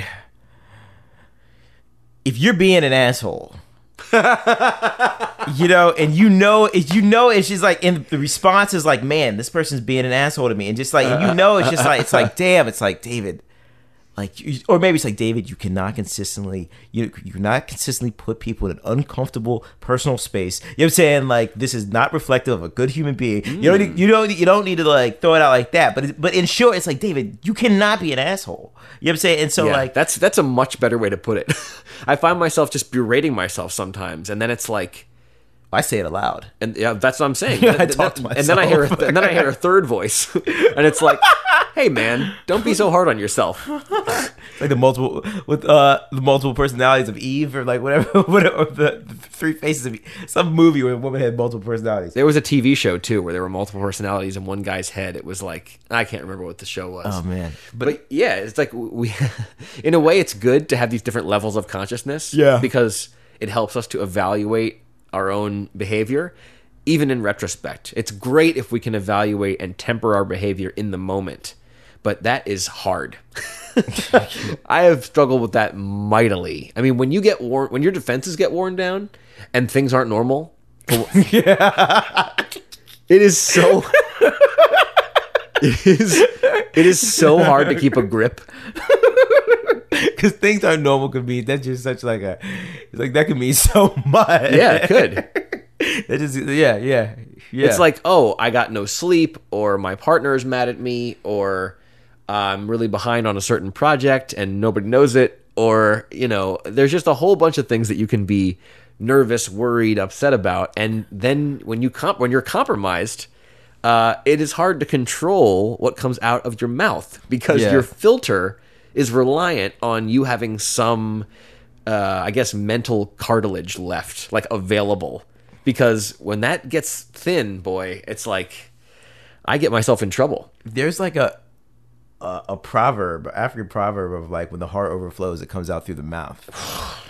if you're being an asshole you know and you know if you know it's just like and the response is like man this person's being an asshole to me and just like and you know it's just like it's like damn it's like david like you- or maybe it's like david you cannot consistently you you cannot consistently put people in an uncomfortable personal space. You know what i'm saying? Like this is not reflective of a good human being. You don't need, mm. you don't you don't need to like throw it out like that. But but in short it's like david you cannot be an asshole. You know what i'm saying? And so yeah, like that's that's a much better way to put it. I find myself just berating myself sometimes, and then it's like, i say it aloud and yeah, that's what I'm saying. I Th- talk to myself. and then I hear, myself. and then I hear a third voice, and it's like, "Hey, man, don't be so hard on yourself." like the multiple with uh the multiple personalities of eve or like whatever whatever or the, the three faces of Eve. some movie where a woman had multiple personalities There was a TV show too where there were multiple personalities in one guy's head. It was like I can't remember what the show was. oh man but, yeah, it's like we, in a way, it's good to have these different levels of consciousness. Yeah. because it helps us to evaluate our own behavior, even in retrospect. It's great if we can evaluate and temper our behavior in the moment, but that is hard. I have struggled with that mightily. I mean, when you get worn, when your defenses get worn down, and things aren't normal. It is so. it is. It is so hard to keep a grip. Because things are normal could be that's just such like a it's like that could mean so much Yeah, it could. that just yeah yeah yeah It's like, oh, I got no sleep, or my partner is mad at me, or I'm really behind on a certain project and nobody knows it, or you know, there's just a whole bunch of things that you can be nervous, worried, upset about, and then when you comp- when you're compromised. Uh, it is hard to control what comes out of your mouth because Yeah. your filter is reliant on you having some, uh, I guess, mental cartilage left, like available. Because when that gets thin, boy, it's like I get myself in trouble. there's like a a, a proverb African proverb of like when the heart overflows it comes out through the mouth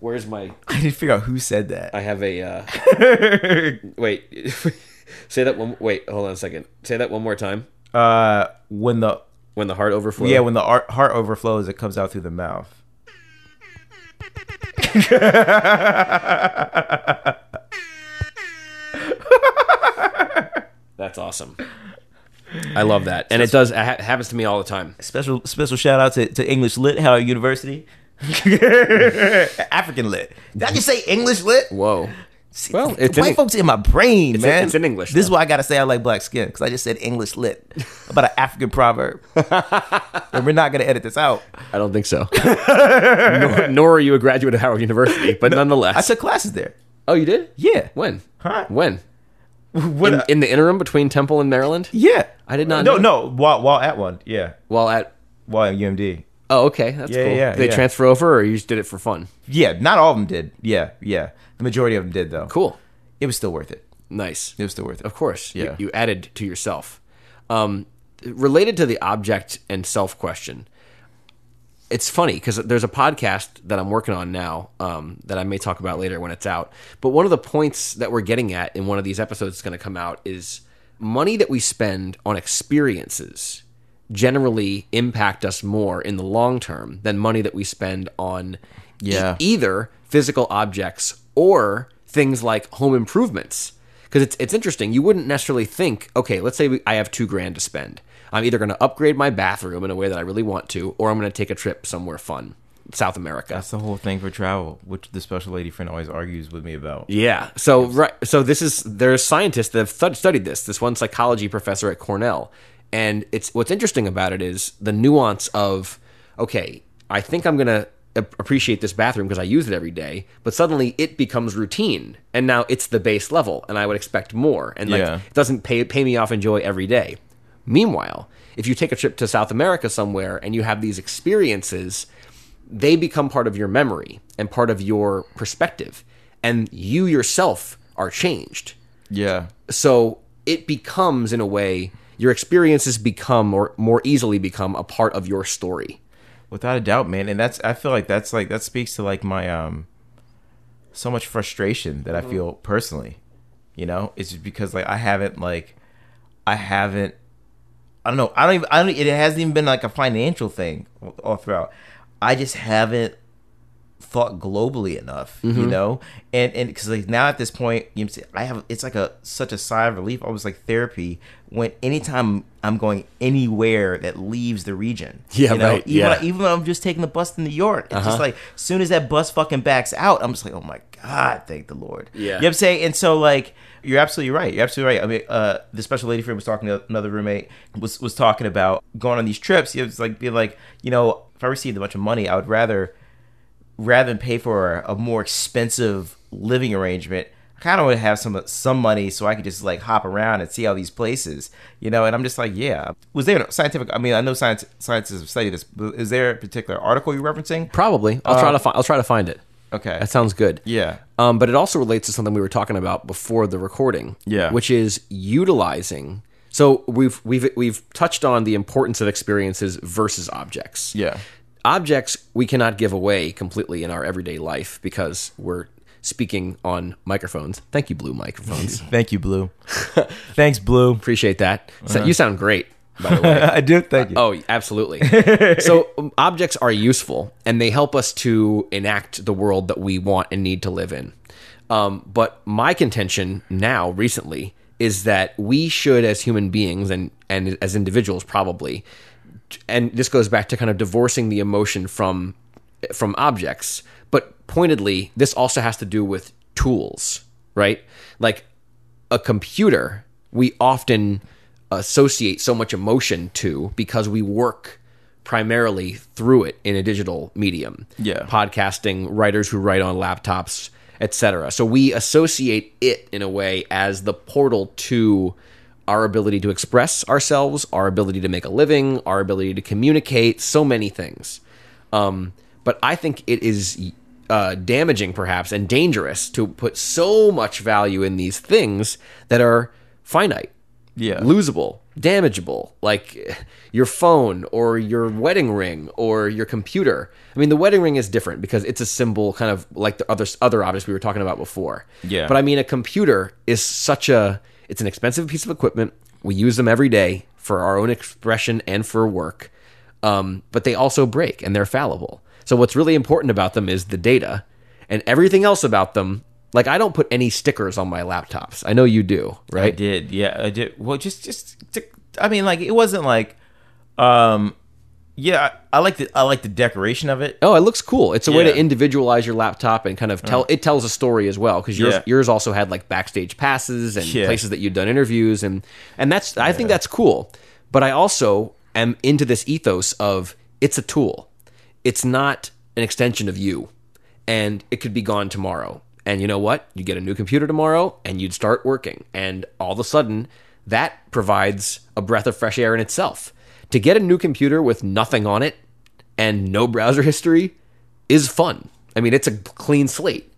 Where's my? I didn't figure out who said that I have a. Uh, wait, say that one. Wait, hold on a second. Say that one more time. uh when the When the heart overflows. yeah when the heart heart overflows it comes out through the mouth That's awesome. I love that, and it does. It ha- happens to me all the time. Special special shout out to, to English Lit Howard University. African Lit. Did I just say English Lit? Whoa. See, Well, it's white in- folks in my brain, It's in- man. it's in English, This is why I gotta say I like black skin because I just said English Lit about an African proverb, and we're not gonna edit this out. I don't think so. nor, nor are you a graduate of Howard University, but nonetheless. I took classes there. oh, you did? Yeah. When? Huh? When? What? In, in the interim between Temple and Maryland? yeah. I did not No, know. no. While while at one, yeah. While at. While at UMD, Oh, okay. That's Yeah, cool. yeah, Did they yeah. transfer over, or you just did it for fun? yeah. Not all of them did. Yeah, yeah. The majority of them did though. Cool. It was still worth it. Nice. It was still worth it. Of course. You- Yeah. You, added to yourself. Um, related to the object and self question, it's funny because there's a podcast that I'm working on now um, that I may talk about later when it's out. But one of the points that we're getting at in one of these episodes that's going to come out is money that we spend on experiences generally impact us more in the long term than money that we spend on e- either physical objects or things like home improvements. Because it's it's interesting. You wouldn't necessarily think, okay, let's say we, I have two grand to spend. I'm either going to upgrade my bathroom in a way that I really want to, or I'm going to take a trip somewhere fun, South America. That's the whole thing for travel, which the special lady friend always argues with me about. Yeah. So right. So this is there's scientists that have stud- studied this. This one psychology professor at Cornell, and it's what's interesting about it is the nuance of okay, I think I'm gonna appreciate this bathroom because I use it every day, but suddenly it becomes routine, and now it's the base level, and I would expect more, and like Yeah. it doesn't pay pay me off in joy every day. Meanwhile, if you take a trip to South America somewhere and you have these experiences they become part of your memory and part of your perspective and you yourself are changed Yeah. so it becomes in a way your experiences become or more easily become a part of your story Without a doubt, man. And that's I feel like that's like that speaks to like my um so much frustration that I feel personally. You know? It's just because like I haven't like I haven't I don't know. I don't even I don't it hasn't even been like a financial thing all throughout. I just haven't thought globally enough, Mm-hmm. you know, and and because like now at this point, you know, I have it's like a such a sigh of relief, almost like therapy. When anytime I'm going anywhere that leaves the region, Yeah, you know, right, Even yeah. Uh-huh. even when I'm just taking the bus to New York, it's just like as soon as that bus fucking backs out, I'm just like, oh my god, thank the Lord. Yeah. you know what I'm saying. And so like, you're absolutely right. You're absolutely right. I mean, uh, the special lady friend was talking to another roommate was was talking about going on these trips. It was like being like, you know, if I received a bunch of money, I would rather rather than pay for a, a more expensive living arrangement. I kind of want to have some some money so I could just like hop around and see all these places, you know. And I'm just like, yeah. Was there a scientific? I mean, I know science scientists have studied this. But is there a particular article you're referencing? Probably. I'll try to find. I'll try to find it. Okay. That sounds good. Yeah. Um, but it also relates to something we were talking about before the recording. Yeah. Which is utilizing. So we've we've we've touched on the importance of experiences versus objects. Yeah. Objects we cannot give away completely in our everyday life because we're speaking on microphones. Thank you, Blue microphones. Thank you, Blue. Thanks, Blue. Appreciate that. So, you sound great, by the way. I do. Thank you. Oh, absolutely. so um, objects are useful and they help us to enact the world that we want and need to live in. Um, but my contention now, recently, is that we should, as human beings and and as individuals, probably, and this goes back to kind of divorcing the emotion from from objects. But pointedly, this also has to do with tools, right? Like a computer, we often associate so much emotion to because we work primarily through it in a digital medium. Yeah. Podcasting, writers who write on laptops, etc. So we associate it in a way as the portal to our ability to express ourselves, our ability to make a living, our ability to communicate, so many things. Um, but I think it is uh, damaging, perhaps, and dangerous to put so much value in these things that are finite, Yeah. losable, damageable, like your phone or your wedding ring or your computer. I mean, the wedding ring is different because it's a symbol, kind of like the other other objects we were talking about before. Yeah. But I mean, a computer is such a it's an expensive piece of equipment. We use them every day for our own expression and for work. Um, but they also break and they're fallible. So what's really important about them is the data and everything else about them. Like I don't put any stickers on my laptops. I know you do, right? I did. Yeah, I did. Well, just, just, to, I mean, like, it wasn't like, um, yeah, I, I like the, I like the decoration of it. Oh, it looks cool. It's a way to individualize your laptop and kind of tell. Mm. It tells a story as well because yours Yeah. yours also had like backstage passes and Yeah. places that you'd done interviews and and that's I think that's cool. But I also am into this ethos of it's a tool. It's not an extension of you, and it could be gone tomorrow. And you know what? You get a new computer tomorrow, and you'd start working, and all of a sudden, that provides a breath of fresh air in itself. To get a new computer with nothing on it and no browser history is fun. I mean, it's a clean slate.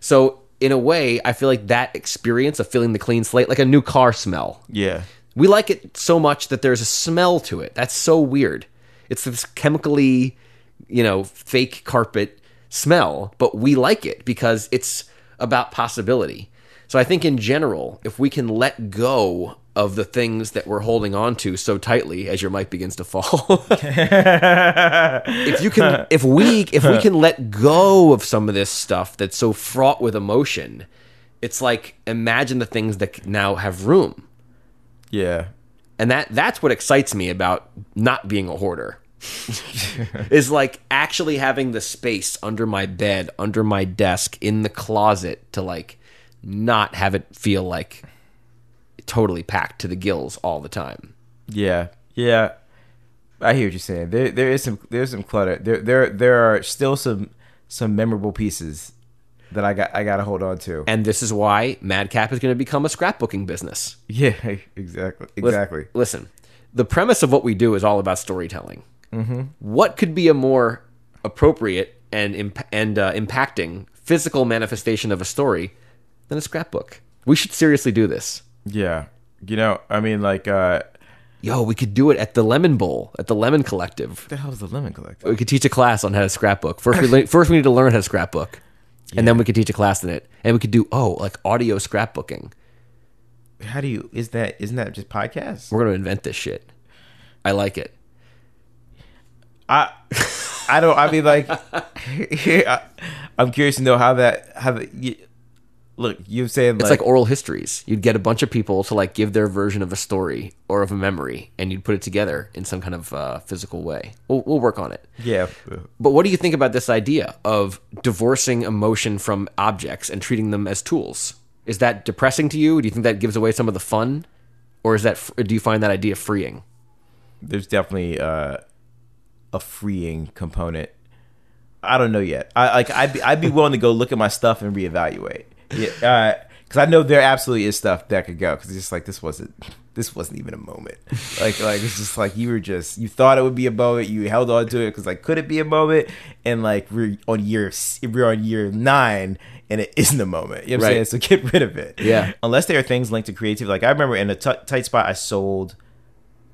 So, in a way, I feel like that experience of feeling the clean slate, like a new car smell, Yeah. we like it so much that there's a smell to it. That's so weird. It's this chemically, you know, fake carpet smell, but we like it because it's about possibility. So I think in general, if we can let go of the things that we're holding on to so tightly as your mic begins to fall. if you can if we if we can let go of some of this stuff that's so fraught with emotion, it's like imagine the things that now have room Yeah. and that that's what excites me about not being a hoarder is like actually having the space under my bed under my desk in the closet to like not have it feel like totally packed to the gills all the time Yeah, yeah. I hear what you're saying. There, there is some, there's some clutter. There, there, there are still some, some memorable pieces that I got, I got to hold on to. and this is why madcap is going to become a scrapbooking business yeah, exactly, exactly. listen the premise of what we do is all about storytelling mm-hmm. what could be a more appropriate and imp- and uh, impacting physical manifestation of a story than a scrapbook we should seriously do this Yeah, you know, I mean, like, uh, yo we could do it at the lemon bowl at the lemon collective what the hell is the lemon Collective? we could teach a class on how to scrapbook first we le- first we need to learn how to scrapbook and then we could teach a class in it and we could do oh like audio scrapbooking How do you? Is that? Isn't that just podcasts? we're going to invent this shit i like it I, I don't. I mean, like, I'm curious to know how that how look, you're saying It's like, oral histories. You'd get a bunch of people to like give their version of a story or of a memory, and you'd put it together in some kind of uh, physical way. We'll, we'll work on it. yeah. But what do you think about this idea of divorcing emotion from objects and treating them as tools? Is that depressing to you? Do you think that gives away some of the fun, or is that do you find that idea freeing? There's definitely uh, a freeing component. I don't know yet. I like. I'd be, I'd be willing to go look at my stuff and reevaluate. Yeah. Uh, because I know there absolutely is stuff that could go. Because it's just like this wasn't. This wasn't even a moment. Like like it's just like you were just you thought it would be a moment. You held on to it because like could it be a moment? And like we're on year we're on year nine and it isn't a moment. You know what I'm saying? So get rid of it. Yeah. Unless there are things linked to creativity. Like I remember in a t- tight spot, I sold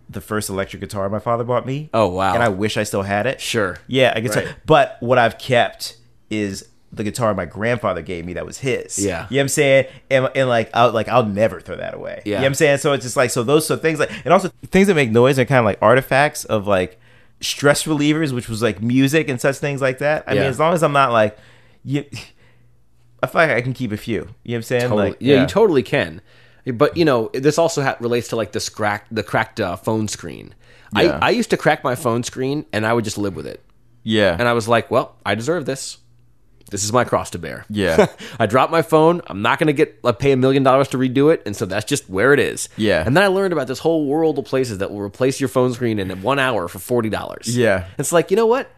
the first electric guitar my father bought me. Oh, wow. And I wish I still had it. Sure. Yeah, I guess. Right. But what I've kept is the guitar my grandfather gave me that was his. Yeah. You know what I'm saying? And, and like I'll like I'll never throw that away. Yeah. You know Yeah. what I'm saying? So it's just like so those so things like and also things that make noise are kind of like artifacts of like stress relievers, which was like music and such things like that. I mean, as long as I'm not like you I feel like I can keep a few. You know what I'm saying? Totally. Like yeah, you totally can. But you know, this also ha- relates to like this cracked, the cracked uh, phone screen. Yeah. I, I used to crack my phone screen, and I would just live with it. Yeah. And I was like, well, I deserve this. This is my cross to bear. Yeah. I dropped my phone. I'm not going to get like, pay a million dollars to redo it, and so that's just where it is. Yeah. And then I learned about this whole world of places that will replace your phone screen in one hour for forty dollars. Yeah. It's like you know what?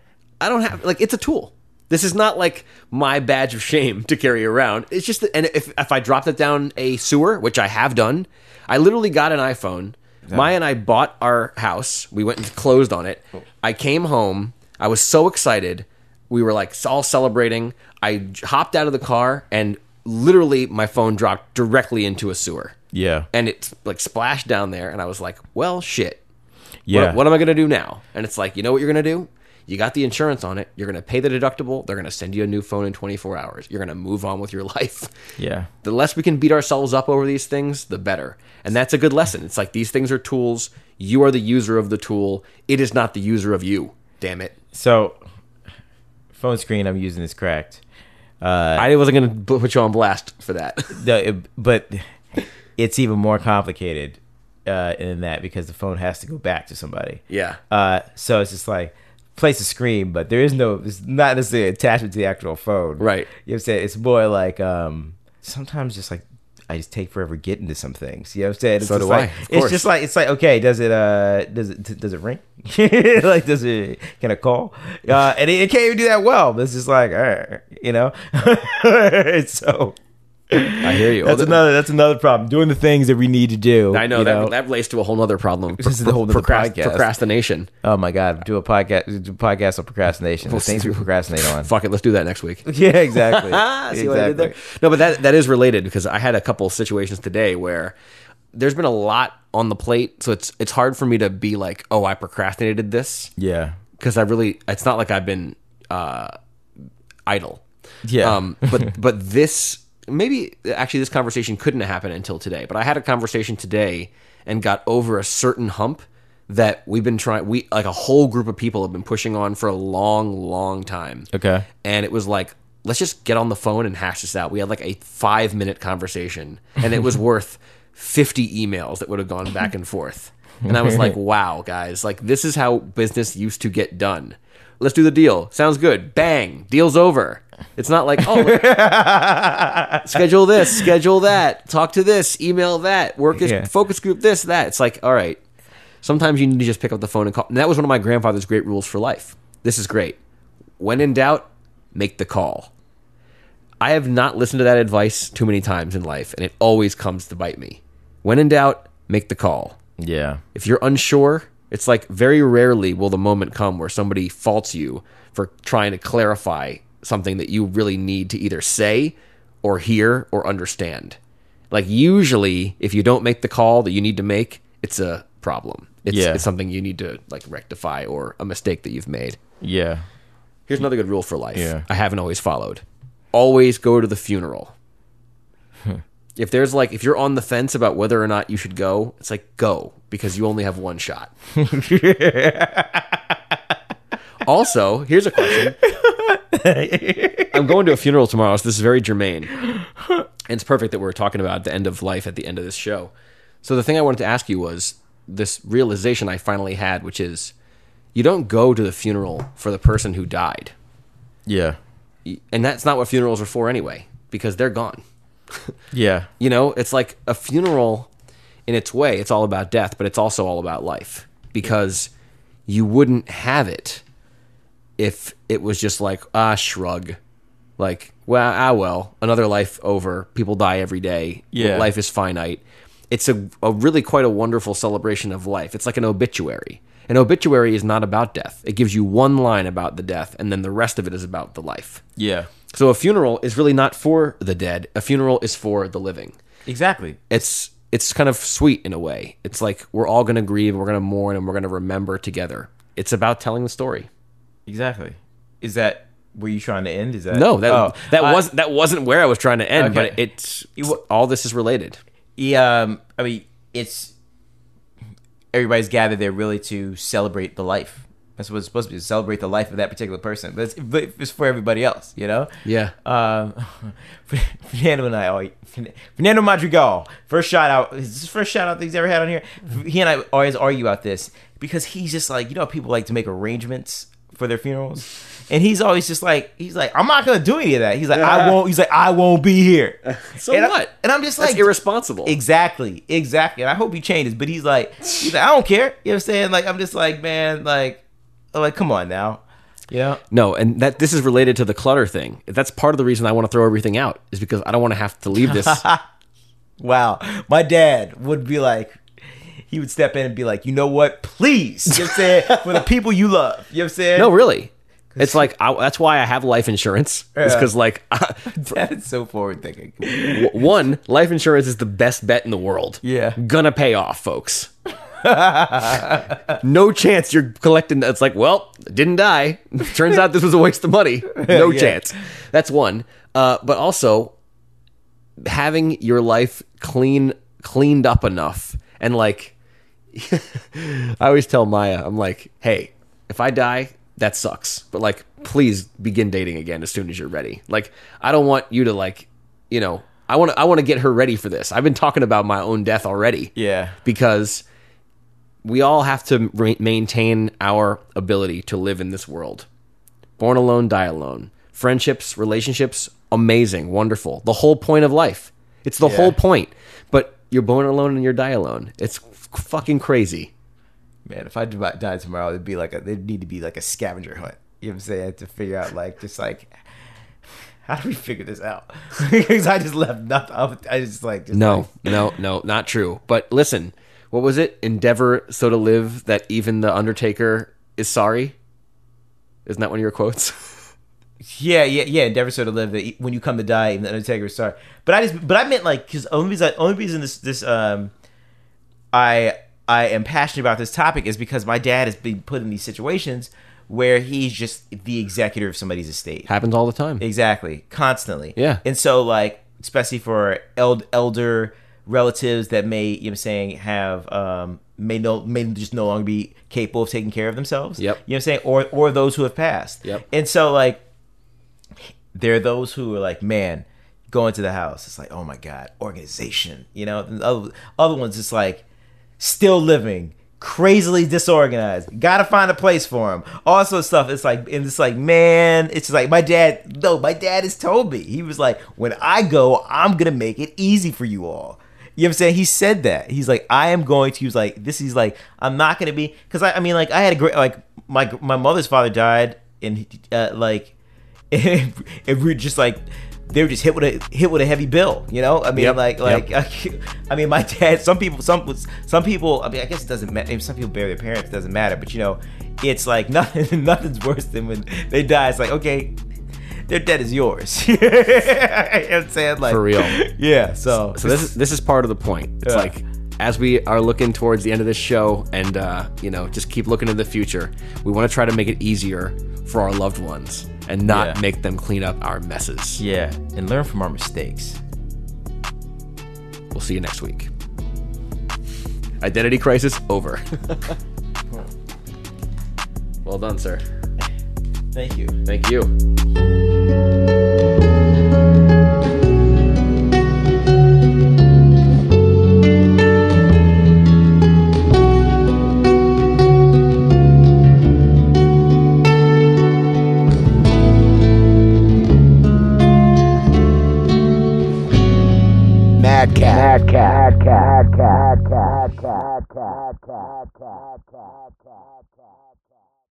I don't have like it's a tool. This is not like my badge of shame to carry around. It's just that, and if if I dropped it down a sewer, which I have done, I literally got an iPhone. Maya and I bought our house. We went and closed on it. Oh. I came home. I was so excited. We were like all celebrating. I hopped out of the car and literally my phone dropped directly into a sewer. Yeah. And it like splashed down there and I was like, "Well, shit. Yeah. What, what am I going to do now? And it's like, you know what you're going to do? You got the insurance on it. You're going to pay the deductible. They're going to send you a new phone in 24 hours. You're going to move on with your life. Yeah. The less we can beat ourselves up over these things, the better. And that's a good lesson. It's like these things are tools. You are the user of the tool. It is not the user of you. Damn it. So phone screen I'm using is cracked. Uh, I wasn't going to put you on blast for that. No, it, but it's even more complicated uh, in that because the phone has to go back to somebody. yeah. Uh, so it's just like place a screen, but there is no, it's not necessarily attachment to the actual phone. Right. You know what I'm saying? It's more like um, sometimes just like I just take forever getting to some things. You know what I'm saying? It's So just do I, like, of It's course. just like it's like okay, does it uh does it does it ring? like does it can I call? Uh, and it, it can't even do that well. But it's just like all right, you know. so I hear you. that's another that's another problem. Doing the things that we need to do. I know, that, that relates to a whole other problem. This is the whole podcast. Procrastination. Oh my god, do a podcast do a podcast on procrastination. The things we procrastinate on. Fuck it, let's do that next week. Yeah, exactly. See what I did there? No, but that that is related because I had a couple of situations today where there's been a lot on the plate, so it's it's hard for me to be like, oh, I procrastinated this Yeah. because I really it's not like I've been uh, idle. Yeah. Um, but but this maybe actually this conversation couldn't happen until today. But I had a conversation today and got over a certain hump that we've been trying. We like a whole group of people have been pushing on for a long, long time. Okay. And it was like, let's just get on the phone and hash this out. We had like a five minute conversation, and it was worth fifty emails that would have gone back and forth. And I was like, wow, guys, like this is how business used to get done. Let's do the deal. Sounds good. Bang. Deal's over. It's not like, oh, schedule this, schedule that, talk to this, email that, work this, Yeah. focus group this, that. It's like, all right. Sometimes you need to just pick up the phone and call. And that was one of my grandfather's great rules for life. This is great. When in doubt, make the call. I have not listened to that advice too many times in life, and it always comes to bite me. When in doubt, make the call. Yeah. If you're unsure, it's like very rarely will the moment come where somebody faults you for trying to clarify something that you really need to either say or hear or understand. Like usually, if you don't make the call that you need to make, it's a problem. It's, Yeah. it's something you need to like rectify or a mistake that you've made. Yeah. Here's another good rule for life. Yeah. I haven't always followed. Always go to the funeral. if there's like if you're on the fence about whether or not you should go, it's like go because you only have one shot. also, here's a question. I'm going to a funeral tomorrow, so this is very germane. And it's perfect that we're talking about the end of life at the end of this show. So the thing I wanted to ask you was this realization I finally had, which is you don't go to the funeral for the person who died. Yeah. And that's not what funerals are for anyway, because they're gone. Yeah. You know, it's like a funeral in its way, it's all about death, but it's also all about life because you wouldn't have it if it was just like, ah, shrug. Like, well, ah, well, another life over. People die every day. Yeah. Life is finite. It's a, a really quite a wonderful celebration of life. It's like an obituary. An obituary is not about death. It gives you one line about the death, and then the rest of it is about the life. Yeah. So a funeral is really not for the dead. A funeral is for the living. Exactly. It's it's kind of sweet in a way. It's like we're all going to grieve, we're going to mourn, and we're going to remember together. It's about telling the story. Exactly. Is that were you trying to end? Is that No, that Oh, that I- was that wasn't where I was trying to end, Okay. but it's wa- all this is related. Yeah, um, I mean, it's everybody's gathered there really to celebrate the life. That's what it's supposed to be to celebrate the life of that particular person. But it's, but it's for everybody else, you know. Yeah. Um, Fernando and I, always, Fernando Madrigal, first shout out, this is this first shout out that he's ever had on here. He and I always argue about this because he's just like, you know, people like to make arrangements for their funerals, and he's always just like, he's like, I'm not gonna do any of that. He's like, I won't. He's like, I won't be here. So And I- what? and I'm just That's like, irresponsible. Exactly, exactly. And I hope he changes. But he's like, he's like, I don't care. You know what I'm saying? Like, I'm just like, man, like, like, come on now. You know? No, and that this is related to the clutter thing. That's part of the reason I want to throw everything out is because I don't want to have to leave this. Wow. My dad would be like, he would step in and be like, you know what? Please. You know what I'm saying? For the people you love. You know what I'm saying? no, really. It's like I, that's why I have life insurance. It's because like That is so forward thinking. one, life insurance is the best bet in the world. Yeah. Gonna pay off, folks. No chance you're collecting. It's like, well, didn't die. Turns out this was a waste of money. No Yeah. chance. That's one. Uh, but also, having your life clean, cleaned up enough, and like, I always tell Maya, I'm like, hey, if I die, that sucks. But like, please begin dating again as soon as you're ready. Like, I don't want you to like, you know, I want to, I want to get her ready for this. I've been talking about my own death already. Yeah. Because we all have to re- maintain our ability to live in this world. Born alone, die alone. Friendships, relationships, amazing, wonderful. The whole point of life. It's the Yeah. whole point. But you're born alone and you're die alone. It's f- fucking crazy. Man, if I di- died tomorrow, it'd be like a, there'd need to be like a scavenger hunt. You know what I'm saying? To figure out, like, just like, how do we figure this out? Because I just left nothing. I I just like, just No, like- no, no, not true. But listen, what was it? Endeavor so to live that even the Undertaker is sorry. Isn't that one of your quotes? Yeah, yeah, yeah. Endeavor so to live that when you come to die, even the Undertaker is sorry. But I just, but I meant like because only reason, only reason this this um, I I am passionate about this topic is because my dad has been put in these situations where he's just the executor of somebody's estate. Happens all the time. Exactly, constantly. Yeah. and so like especially for eld- elder relatives that may you know I'm saying have um may no may just no longer be capable of taking care of themselves. Yep. You know what I'm saying? Or or those who have passed. Yep. And so like there are those who are like, man, going to the house. It's like, oh my god, organization. You know, and other, other ones just like still living, crazily disorganized. Got to find a place for them. All sorts of stuff. It's like, and it's like, man, it's just like my dad. No, my dad has told me. He was like, when I go, I'm gonna make it easy for you all. You know what I'm saying? He said that. He's like, I am going to. He was like, this. He's like, I'm not gonna be because I, I mean, like, I had a great like my my mother's father died, and uh, like, and we're just like. They were just hit with a hit with a heavy bill, you know. I mean, Yep, like, like, yep. I mean, my dad. Some people, some some people. I mean, I guess it doesn't matter. Some people bury their parents. It doesn't matter. But you know, it's like nothing. Nothing's worse than when they die. It's like okay, their debt is yours. you know I'm saying like For real. Yeah. So So this is this is part of the point. It's Yeah. like as we are looking towards the end of this show and uh, you know just keep looking to the future, we want to try to make it easier for our loved ones and not Yeah. make them clean up our messes. yeah, and learn from our mistakes. We'll see you next week. Identity crisis over. well done, sir. Thank you. Thank you. Madcap. Mad cat. Mad cat.